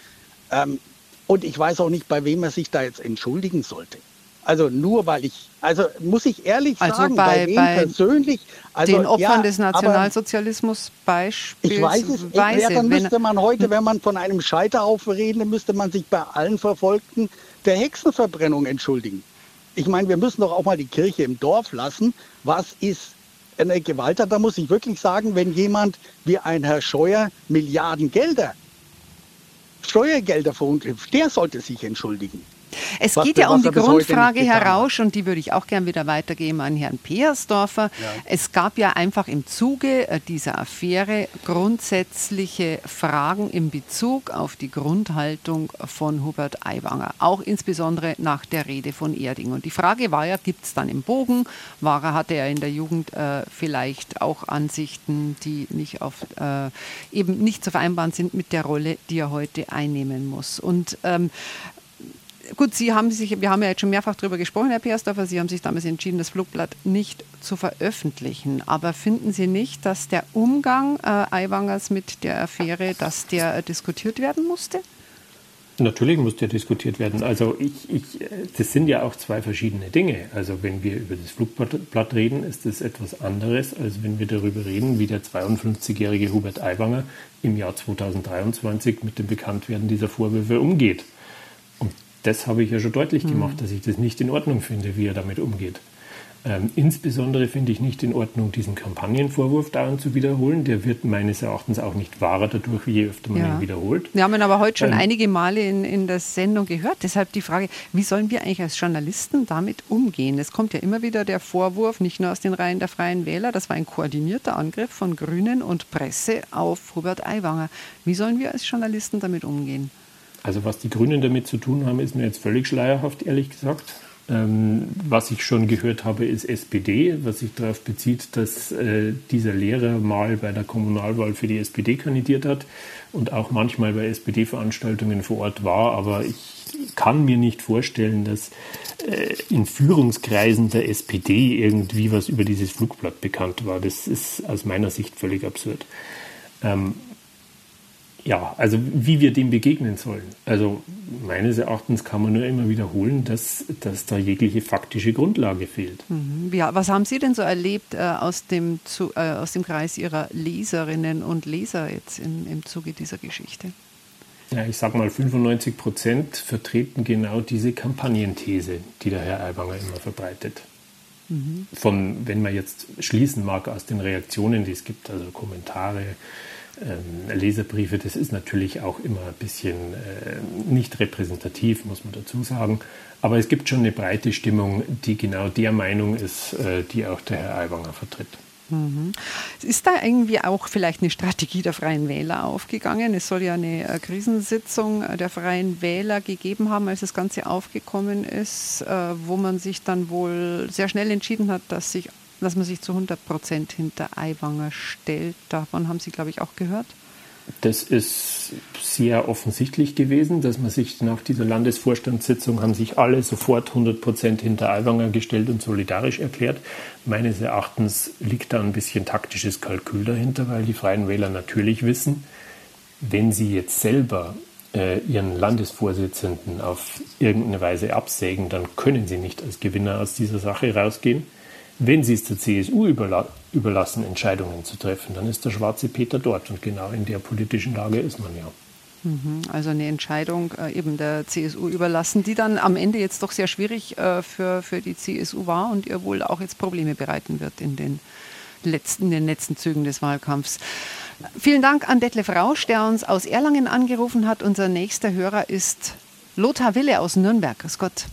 ähm, und ich weiß auch nicht, bei wem er sich da jetzt entschuldigen sollte. Also nur weil ich, also muss ich ehrlich also sagen, bei, bei wem bei persönlich. Also, den Opfern ja, des Nationalsozialismus beispielsweise. Ich weiß es, ja, dann müsste man heute, wenn man von einem Scheiterhaufen reden, dann müsste man sich bei allen Verfolgten der Hexenverbrennung entschuldigen. Ich meine, wir müssen doch auch mal die Kirche im Dorf lassen. Was ist eine Gewalttat? Da muss ich wirklich sagen, wenn jemand wie ein Herr Scheuer Milliarden Gelder Steuergelder verunglimpft, der sollte sich entschuldigen. Es geht ja um die Grundfrage, Herr Rausch, und die würde ich auch gern wieder weitergeben an Herrn Peersdorfer. Ja. Es gab ja einfach im Zuge äh, dieser Affäre grundsätzliche Fragen in Bezug auf die Grundhaltung von Hubert Aiwanger, auch insbesondere nach der Rede von Erding. Und die Frage war ja, gibt es dann im Bogen? War er, hatte er in der Jugend äh, vielleicht auch Ansichten, die nicht auf, äh, eben nicht zu vereinbaren sind mit der Rolle, die er heute einnehmen muss? Und ähm, gut, Sie haben sich, wir haben ja jetzt schon mehrfach darüber gesprochen, Herr Peersdorfer, Sie haben sich damals entschieden, das Flugblatt nicht zu veröffentlichen. Aber finden Sie nicht, dass der Umgang äh, Aiwangers mit der Affäre, dass der äh, diskutiert werden musste? Natürlich muss der diskutiert werden. Also ich, ich, das sind ja auch zwei verschiedene Dinge. Also wenn wir über das Flugblatt reden, ist das etwas anderes, als wenn wir darüber reden, wie der 52-jährige Hubert Aiwanger im Jahr 2023 mit dem Bekanntwerden dieser Vorwürfe umgeht das habe ich ja schon deutlich mhm. gemacht, dass ich das nicht in Ordnung finde, wie er damit umgeht. Ähm, insbesondere finde ich nicht in Ordnung, diesen Kampagnenvorwurf dauernd zu wiederholen. Der wird meines Erachtens auch nicht wahrer dadurch, je öfter man ja. ihn wiederholt. Wir haben ihn aber heute schon ähm, einige Male in, in der Sendung gehört. Deshalb die Frage, wie sollen wir eigentlich als Journalisten damit umgehen? Es kommt ja immer wieder der Vorwurf, nicht nur aus den Reihen der Freien Wähler, das war ein koordinierter Angriff von Grünen und Presse auf Robert Aiwanger. Wie sollen wir als Journalisten damit umgehen? Also was die Grünen damit zu tun haben, ist mir jetzt völlig schleierhaft, ehrlich gesagt. Ähm, was ich schon gehört habe, ist SPD, was sich darauf bezieht, dass äh, dieser Lehrer mal bei der Kommunalwahl für die SPD kandidiert hat und auch manchmal bei SPD-Veranstaltungen vor Ort war. Aber ich kann mir nicht vorstellen, dass äh, in Führungskreisen der SPD irgendwie was über dieses Flugblatt bekannt war. Das ist aus meiner Sicht völlig absurd. Ähm, Ja, also wie wir dem begegnen sollen. Also meines Erachtens kann man nur immer wiederholen, dass, dass da jegliche faktische Grundlage fehlt. Mhm. Ja, was haben Sie denn so erlebt äh, aus, dem, zu, äh, aus dem Kreis Ihrer Leserinnen und Leser jetzt in, im Zuge dieser Geschichte? Ja, ich sage mal, 95 Prozent vertreten genau diese Kampagnenthese, die der Herr Aiwanger immer verbreitet. Mhm. Von, wenn man jetzt schließen mag aus den Reaktionen, die es gibt, also Kommentare, ähm, Leserbriefe, das ist natürlich auch immer ein bisschen äh, nicht repräsentativ, muss man dazu sagen. Aber es gibt schon eine breite Stimmung, die genau der Meinung ist, äh, die auch der Herr Aiwanger vertritt. Mhm. Ist da irgendwie auch vielleicht eine Strategie der Freien Wähler aufgegangen? Es soll ja eine äh, Krisensitzung der Freien Wähler gegeben haben, als das Ganze aufgekommen ist, wo man sich dann wohl sehr schnell entschieden hat, dass sich dass man sich zu 100 Prozent hinter Aiwanger stellt. Davon haben Sie, glaube ich, auch gehört. Das ist sehr offensichtlich gewesen, dass man sich nach dieser Landesvorstandssitzung haben sich alle sofort 100 Prozent hinter Aiwanger gestellt und solidarisch erklärt. Meines Erachtens liegt da ein bisschen taktisches Kalkül dahinter, weil die Freien Wähler natürlich wissen, wenn sie jetzt selber äh, ihren Landesvorsitzenden auf irgendeine Weise absägen, dann können sie nicht als Gewinner aus dieser Sache rausgehen. Wenn Sie es der CSU überla überlassen, Entscheidungen zu treffen, dann ist der schwarze Peter dort. Und genau in der politischen Lage ist man ja. Mhm. Also eine Entscheidung äh, eben der CSU überlassen, die dann am Ende jetzt doch sehr schwierig äh, für, für die CSU war und ihr wohl auch jetzt Probleme bereiten wird in den letzten, in den letzten Zügen des Wahlkampfs. Vielen Dank an Detlef Rausch, der uns aus Erlangen angerufen hat. Unser nächster Hörer ist Lothar Wille aus Nürnberg. Grüß Gott.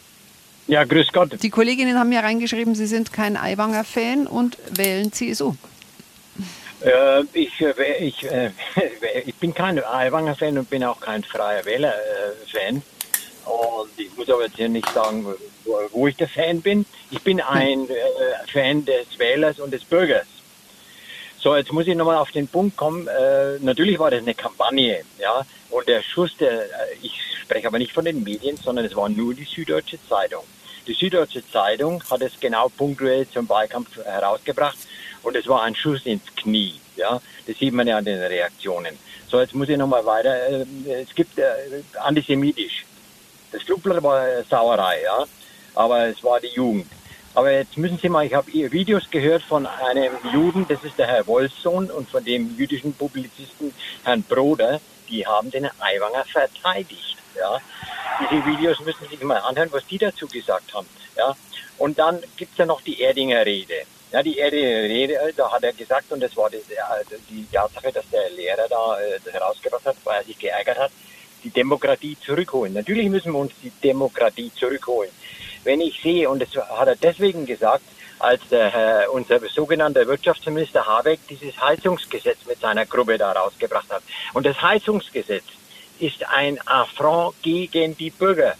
Ja, grüß Gott. Die Kolleginnen haben ja reingeschrieben, sie sind kein Aiwanger-Fan und wählen CSU. Äh, ich, äh, ich, äh, ich bin kein Aiwanger-Fan und bin auch kein Freier Wähler-Fan. und ich muss aber jetzt hier nicht sagen, wo, wo ich der Fan bin. Ich bin ein äh, Fan des Wählers und des Bürgers. So, jetzt muss ich nochmal auf den Punkt kommen. Äh, natürlich war das eine Kampagne, ja. Und der Schuss, der, ich spreche aber nicht von den Medien, sondern es war nur die Süddeutsche Zeitung. Die Süddeutsche Zeitung hat es genau punktuell zum Wahlkampf herausgebracht und es war ein Schuss ins Knie. Ja, das sieht man ja an den Reaktionen. So, jetzt muss ich nochmal weiter. Äh, es gibt äh, antisemitisch. Das Flugblatt war Sauerei, ja, aber es war die Jugend. Aber jetzt müssen Sie mal, ich habe Videos gehört von einem Juden, das ist der Herr Wolfsohn, und von dem jüdischen Publizisten Herrn Broder, die haben den Aiwanger verteidigt. Ja. Diese Videos müssen Sie sich mal anhören, was die dazu gesagt haben. Ja. Und dann gibt's ja noch die Erdinger Rede. Ja, die Erdinger Rede, da hat er gesagt, und das war die, die Tatsache, dass der Lehrer da äh, das herausgebracht hat, weil er sich geärgert hat, die Demokratie zurückholen. Natürlich müssen wir uns die Demokratie zurückholen wenn ich sehe, und das hat er deswegen gesagt, als der, unser sogenannter Wirtschaftsminister Habeck dieses Heizungsgesetz mit seiner Gruppe da rausgebracht hat. Und das Heizungsgesetz ist ein Affront gegen die Bürger.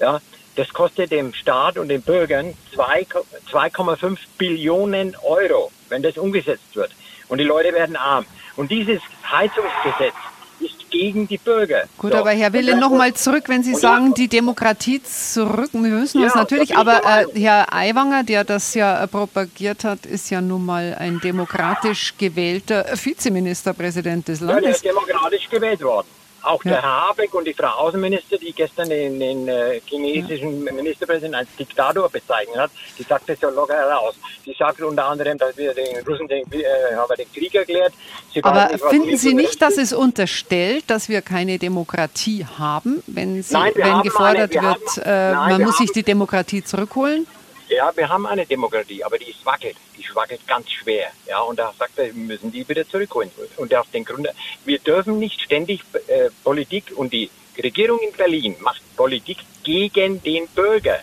Ja, das kostet dem Staat und den Bürgern 2,5 Billionen Euro, wenn das umgesetzt wird. Und die Leute werden arm. Und dieses Heizungsgesetz ist gegen die Bürger. Gut, so. aber Herr Wille, nochmal zurück, wenn Sie sagen, die Demokratie zurück, wir müssen uns ja, natürlich, aber äh, Herr Aiwanger, der das ja äh, propagiert hat, ist ja nun mal ein demokratisch gewählter Vizeministerpräsident des Landes. Ja, der ist demokratisch gewählt worden. Auch ja. der Herr Habeck und die Frau Außenminister, die gestern den, den äh, chinesischen ja. Ministerpräsidenten als Diktator bezeichnet hat, die sagt das ja locker heraus. Die sagt unter anderem, dass wir den Russen den, äh, haben den Krieg erklärt. Sie Aber nicht, finden Sie nicht, dass es unterstellt, dass wir keine Demokratie haben, wenn, Sie, nein, wenn gefordert eine, wird, haben, äh, nein, man muss sich die Demokratie zurückholen? Ja, wir haben eine Demokratie, aber die ist wackelt. Die wackelt ganz schwer. Ja, und da sagt er, wir müssen die wieder zurückholen. Und auf den Grund, wir dürfen nicht ständig äh, Politik und die Regierung in Berlin macht Politik gegen den Bürger.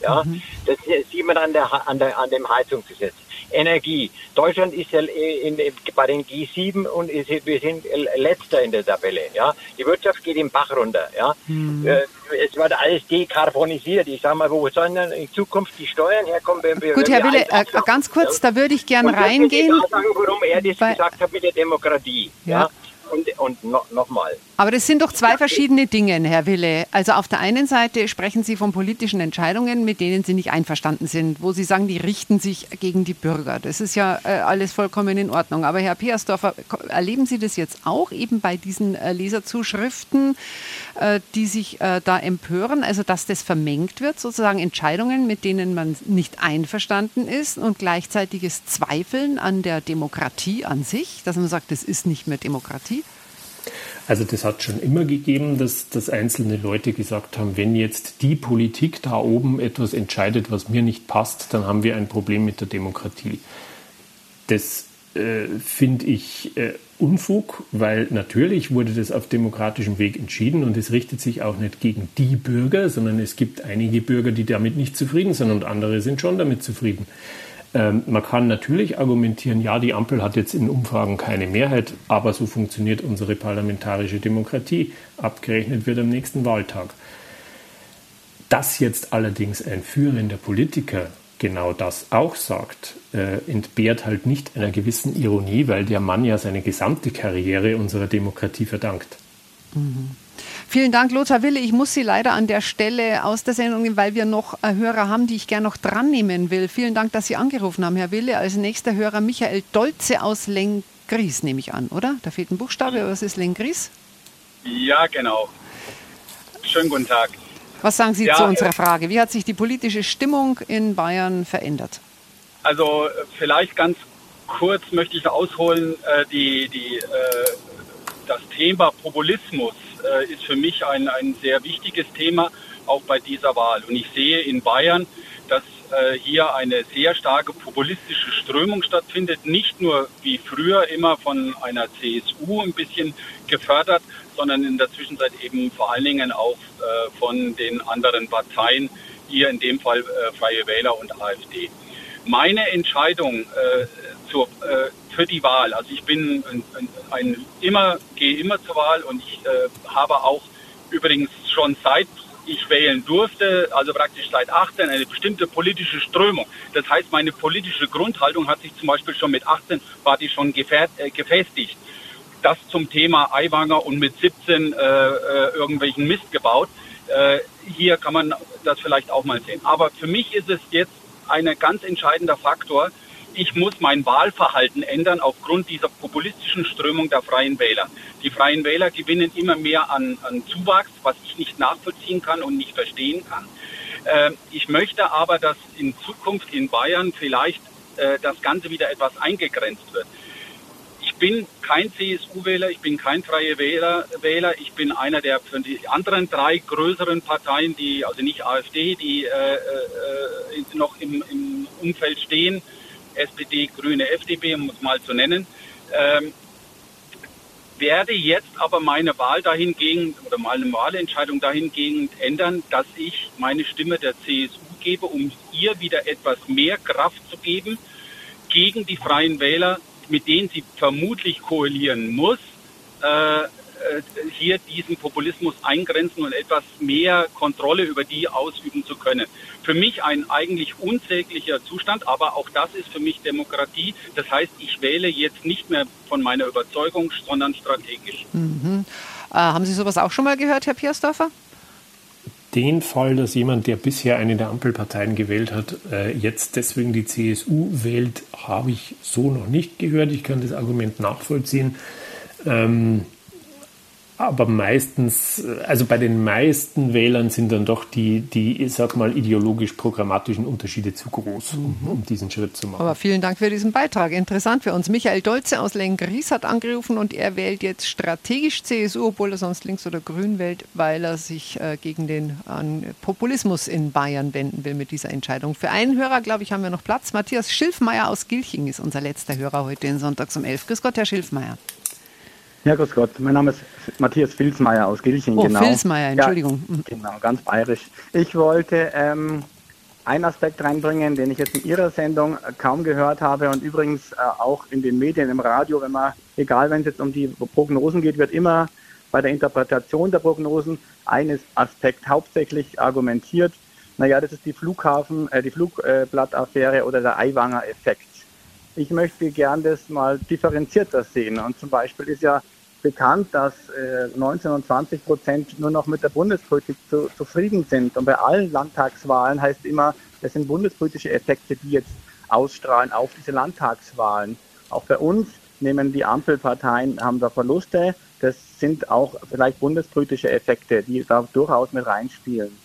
Ja, mhm. das sieht man an, der, an, der, an dem Heizungsgesetz. Energie. Deutschland ist ja in, in, bei den G7 und ist, wir sind letzter in der Tabelle. Ja, die Wirtschaft geht im Bach runter. Ja, mhm. äh, es wird alles dekarbonisiert. Ich sage mal, wo sollen in Zukunft die Steuern herkommen, wenn wir. Gut, Herr Wille, äh, ganz kurz, da würde ich gerne reingehen. Ich sagen, warum er das gesagt hat mit der Demokratie. Ja. ja? Und, und no, nochmal, Aber das sind doch zwei verschiedene Dinge, Herr Wille. Also auf der einen Seite sprechen Sie von politischen Entscheidungen, mit denen Sie nicht einverstanden sind, wo Sie sagen, die richten sich gegen die Bürger. Das ist ja äh, alles vollkommen in Ordnung. Aber Herr Peersdorfer, erleben Sie das jetzt auch eben bei diesen äh, Leserzuschriften, die sich äh, da empören? Also dass das vermengt wird, sozusagen Entscheidungen, mit denen man nicht einverstanden ist und gleichzeitiges Zweifeln an der Demokratie an sich, dass man sagt, das ist nicht mehr Demokratie? Also das hat schon immer gegeben, dass, dass einzelne Leute gesagt haben, wenn jetzt die Politik da oben etwas entscheidet, was mir nicht passt, dann haben wir ein Problem mit der Demokratie. Das äh, finde ich äh, Unfug, weil natürlich wurde das auf demokratischem Weg entschieden und es richtet sich auch nicht gegen die Bürger, sondern es gibt einige Bürger, die damit nicht zufrieden sind und andere sind schon damit zufrieden. Ähm, man kann natürlich argumentieren, ja, die Ampel hat jetzt in Umfragen keine Mehrheit, aber so funktioniert unsere parlamentarische Demokratie. Abgerechnet wird am nächsten Wahltag. Dass jetzt allerdings ein führender Politiker genau das auch sagt, äh, entbehrt halt nicht einer gewissen Ironie, weil der Mann ja seine gesamte Karriere unserer Demokratie verdankt. Mhm. Vielen Dank, Lothar Wille. Ich muss Sie leider an der Stelle aus der Sendung nehmen, weil wir noch äh, Hörer haben, die ich gerne noch dran nehmen will. Vielen Dank, dass Sie angerufen haben, Herr Wille. Als nächster Hörer Michael Dolze aus Lengries, nehme ich an, oder? Da fehlt ein Buchstabe, was ist Lengries? Ja, genau. Schönen guten Tag. Was sagen Sie ja, zu unserer äh, Frage? Wie hat sich die politische Stimmung in Bayern verändert? Also vielleicht ganz kurz möchte ich ausholen, äh, die, die, das Thema Populismus äh, ist für mich ein, ein sehr wichtiges Thema, auch bei dieser Wahl. Und ich sehe in Bayern, dass äh, hier eine sehr starke populistische Strömung stattfindet, nicht nur wie früher immer von einer CSU ein bisschen gefördert, sondern in der Zwischenzeit eben vor allen Dingen auch äh, von den anderen Parteien, hier in dem Fall äh, Freie Wähler und AfD. Meine Entscheidung äh, für die Wahl. Also ich bin ein, ein, immer, gehe immer zur Wahl und ich habe auch übrigens schon seit ich wählen durfte, also praktisch seit 18, eine bestimmte politische Strömung. Das heißt, meine politische Grundhaltung hat sich zum Beispiel schon mit 18, war die schon gefestigt. Das zum Thema Eiwanger und mit 17 äh, äh, irgendwelchen Mist gebaut. Äh, hier kann man das vielleicht auch mal sehen. Aber für mich ist es jetzt ein ganz entscheidender Faktor, ich muss mein Wahlverhalten ändern aufgrund dieser populistischen Strömung der Freien Wähler. Die Freien Wähler gewinnen immer mehr an, an Zuwachs, was ich nicht nachvollziehen kann und nicht verstehen kann. Äh, ich möchte aber, dass in Zukunft in Bayern vielleicht äh, das Ganze wieder etwas eingegrenzt wird. Bin kein CSU-Wähler, ich bin kein freie Wähler, Wähler, ich bin einer der für die anderen drei größeren Parteien, die also nicht AfD, die äh, äh, noch im, im Umfeld stehen, SPD, Grüne, FDP, um es mal zu nennen. Ähm, werde jetzt aber meine Wahl dahingehend oder meine Wahlentscheidung dahingehend ändern, dass ich meine Stimme der CSU gebe, um ihr wieder etwas mehr Kraft zu geben gegen die Freien Wähler, mit denen sie vermutlich koalieren muss. Äh, äh, hier diesen Populismus eingrenzen und etwas mehr Kontrolle über die ausüben zu können. Für mich ein eigentlich unsäglicher Zustand, aber auch das ist für mich Demokratie. Das heißt, ich wähle jetzt nicht mehr von meiner Überzeugung, sondern strategisch. Mhm. Äh, haben Sie sowas auch schon mal gehört, Herr Piersdorfer? Den Fall, dass jemand, der bisher eine der Ampelparteien gewählt hat, äh, jetzt deswegen die CSU wählt, habe ich so noch nicht gehört. Ich kann das Argument nachvollziehen. Ähm, aber meistens, also bei den meisten Wählern sind dann doch die, die ich sag mal, ideologisch-programmatischen Unterschiede zu groß, um, mhm. um, diesen Schritt zu machen. Aber vielen Dank für diesen Beitrag. Interessant für uns. Michael Dolze aus Lengries hat angerufen und er wählt jetzt strategisch CSU, obwohl er sonst links oder grün wählt, weil er sich äh, gegen den äh, Populismus in Bayern wenden will mit dieser Entscheidung. Für einen Hörer, glaube ich, haben wir noch Platz. Matthias Schilfmeier aus Gilching ist unser letzter Hörer heute in Sonntags um 11. Grüß Gott, Herr Schilfmeier. Ja, grüß Gott. Mein Name ist Matthias Filzmeier aus Gilching. Oh, genau. Filzmeier, Entschuldigung. Ja, genau, ganz bayerisch. Ich wollte ähm, einen Aspekt reinbringen, den ich jetzt in Ihrer Sendung kaum gehört habe und übrigens äh, auch in den Medien, im Radio, wenn man, egal wenn es jetzt um die Prognosen geht, wird immer bei der Interpretation der Prognosen ein Aspekt hauptsächlich argumentiert. Naja, das ist die Flughafen, äh, die Flugblattaffäre oder der Eiwanger Effekt. Ich möchte gern das mal differenzierter sehen. Und zum Beispiel ist ja bekannt, dass äh, 19 und 20 Prozent nur noch mit der Bundespolitik zu, zufrieden sind. Und bei allen Landtagswahlen heißt immer, das sind bundespolitische Effekte, die jetzt ausstrahlen auf diese Landtagswahlen. Auch bei uns nehmen die Ampelparteien, haben da Verluste. Das sind auch vielleicht bundespolitische Effekte, die da durchaus mit reinspielen.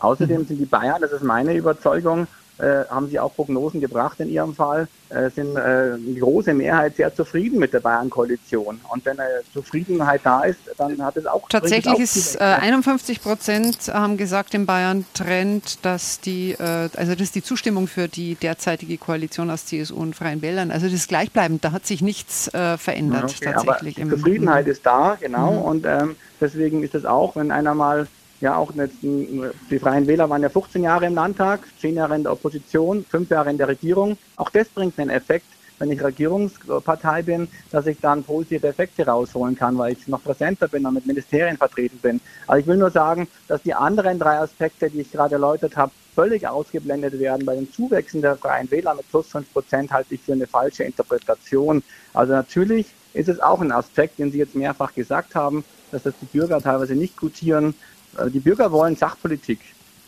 Außerdem mhm. sind die Bayern, das ist meine Überzeugung, äh, haben sie auch Prognosen gebracht in ihrem Fall, äh, sind äh, die große Mehrheit sehr zufrieden mit der Bayern-Koalition. Und wenn eine Zufriedenheit da ist, dann hat es auch. Tatsächlich auch ist 51 Prozent haben gesagt im Bayern-Trend, dass die, äh, also das ist die Zustimmung für die derzeitige Koalition aus CSU und Freien Wählern. Also das ist gleichbleibend, da hat sich nichts äh, verändert okay, tatsächlich. Aber die Zufriedenheit ist da, genau. Mhm. Und ähm, deswegen ist es auch, wenn einer mal ja auch nicht, die Freien Wähler waren ja 15 Jahre im Landtag, 10 Jahre in der Opposition, 5 Jahre in der Regierung. Auch das bringt einen Effekt, wenn ich Regierungspartei bin, dass ich dann positive Effekte rausholen kann, weil ich noch präsenter bin und mit Ministerien vertreten bin. Also ich will nur sagen, dass die anderen drei Aspekte, die ich gerade erläutert habe, völlig ausgeblendet werden. Bei den Zuwächsen der Freien Wähler mit plus 5 Prozent halte ich für eine falsche Interpretation. Also natürlich ist es auch ein Aspekt, den Sie jetzt mehrfach gesagt haben, dass das die Bürger teilweise nicht gutieren. Äh, die Bürger wollen Sachpolitik.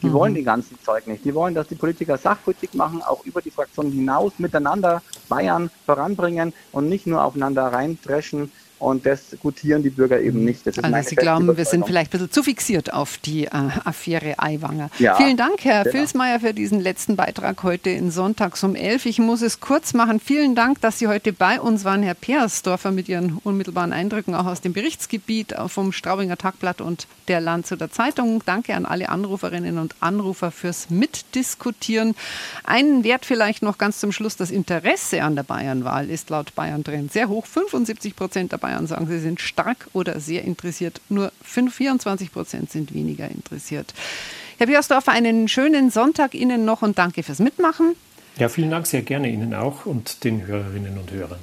Die mhm. wollen den ganzen Zeug nicht. Die wollen, dass die Politiker Sachpolitik machen, auch über die Fraktionen hinaus miteinander Bayern voranbringen und nicht nur aufeinander reindreschen und das gutieren die Bürger eben nicht. also Sie glauben, wir sind vielleicht ein bisschen zu fixiert auf die äh, Affäre Aiwanger. Ja, Vielen Dank, Herr genau. Filsmeier, für diesen letzten Beitrag heute in Sonntags um 11. Ich muss es kurz machen. Vielen Dank, dass Sie heute bei uns waren, Herr Peersdorfer, mit Ihren unmittelbaren Eindrücken auch aus dem Berichtsgebiet vom Straubinger Tagblatt und der Landshuter Zeitung. Danke an alle Anruferinnen und Anrufer fürs Mitdiskutieren. Einen Wert vielleicht noch ganz zum Schluss. Das Interesse an der Bayernwahl ist laut Bayern Trend sehr hoch. 75 Prozent der Bayern sagen, sie sind stark oder sehr interessiert. Nur 24 Prozent sind weniger interessiert. Herr Biersdorfer, einen schönen Sonntag Ihnen noch und danke fürs Mitmachen. Ja, vielen Dank, sehr gerne Ihnen auch und den Hörerinnen und Hörern.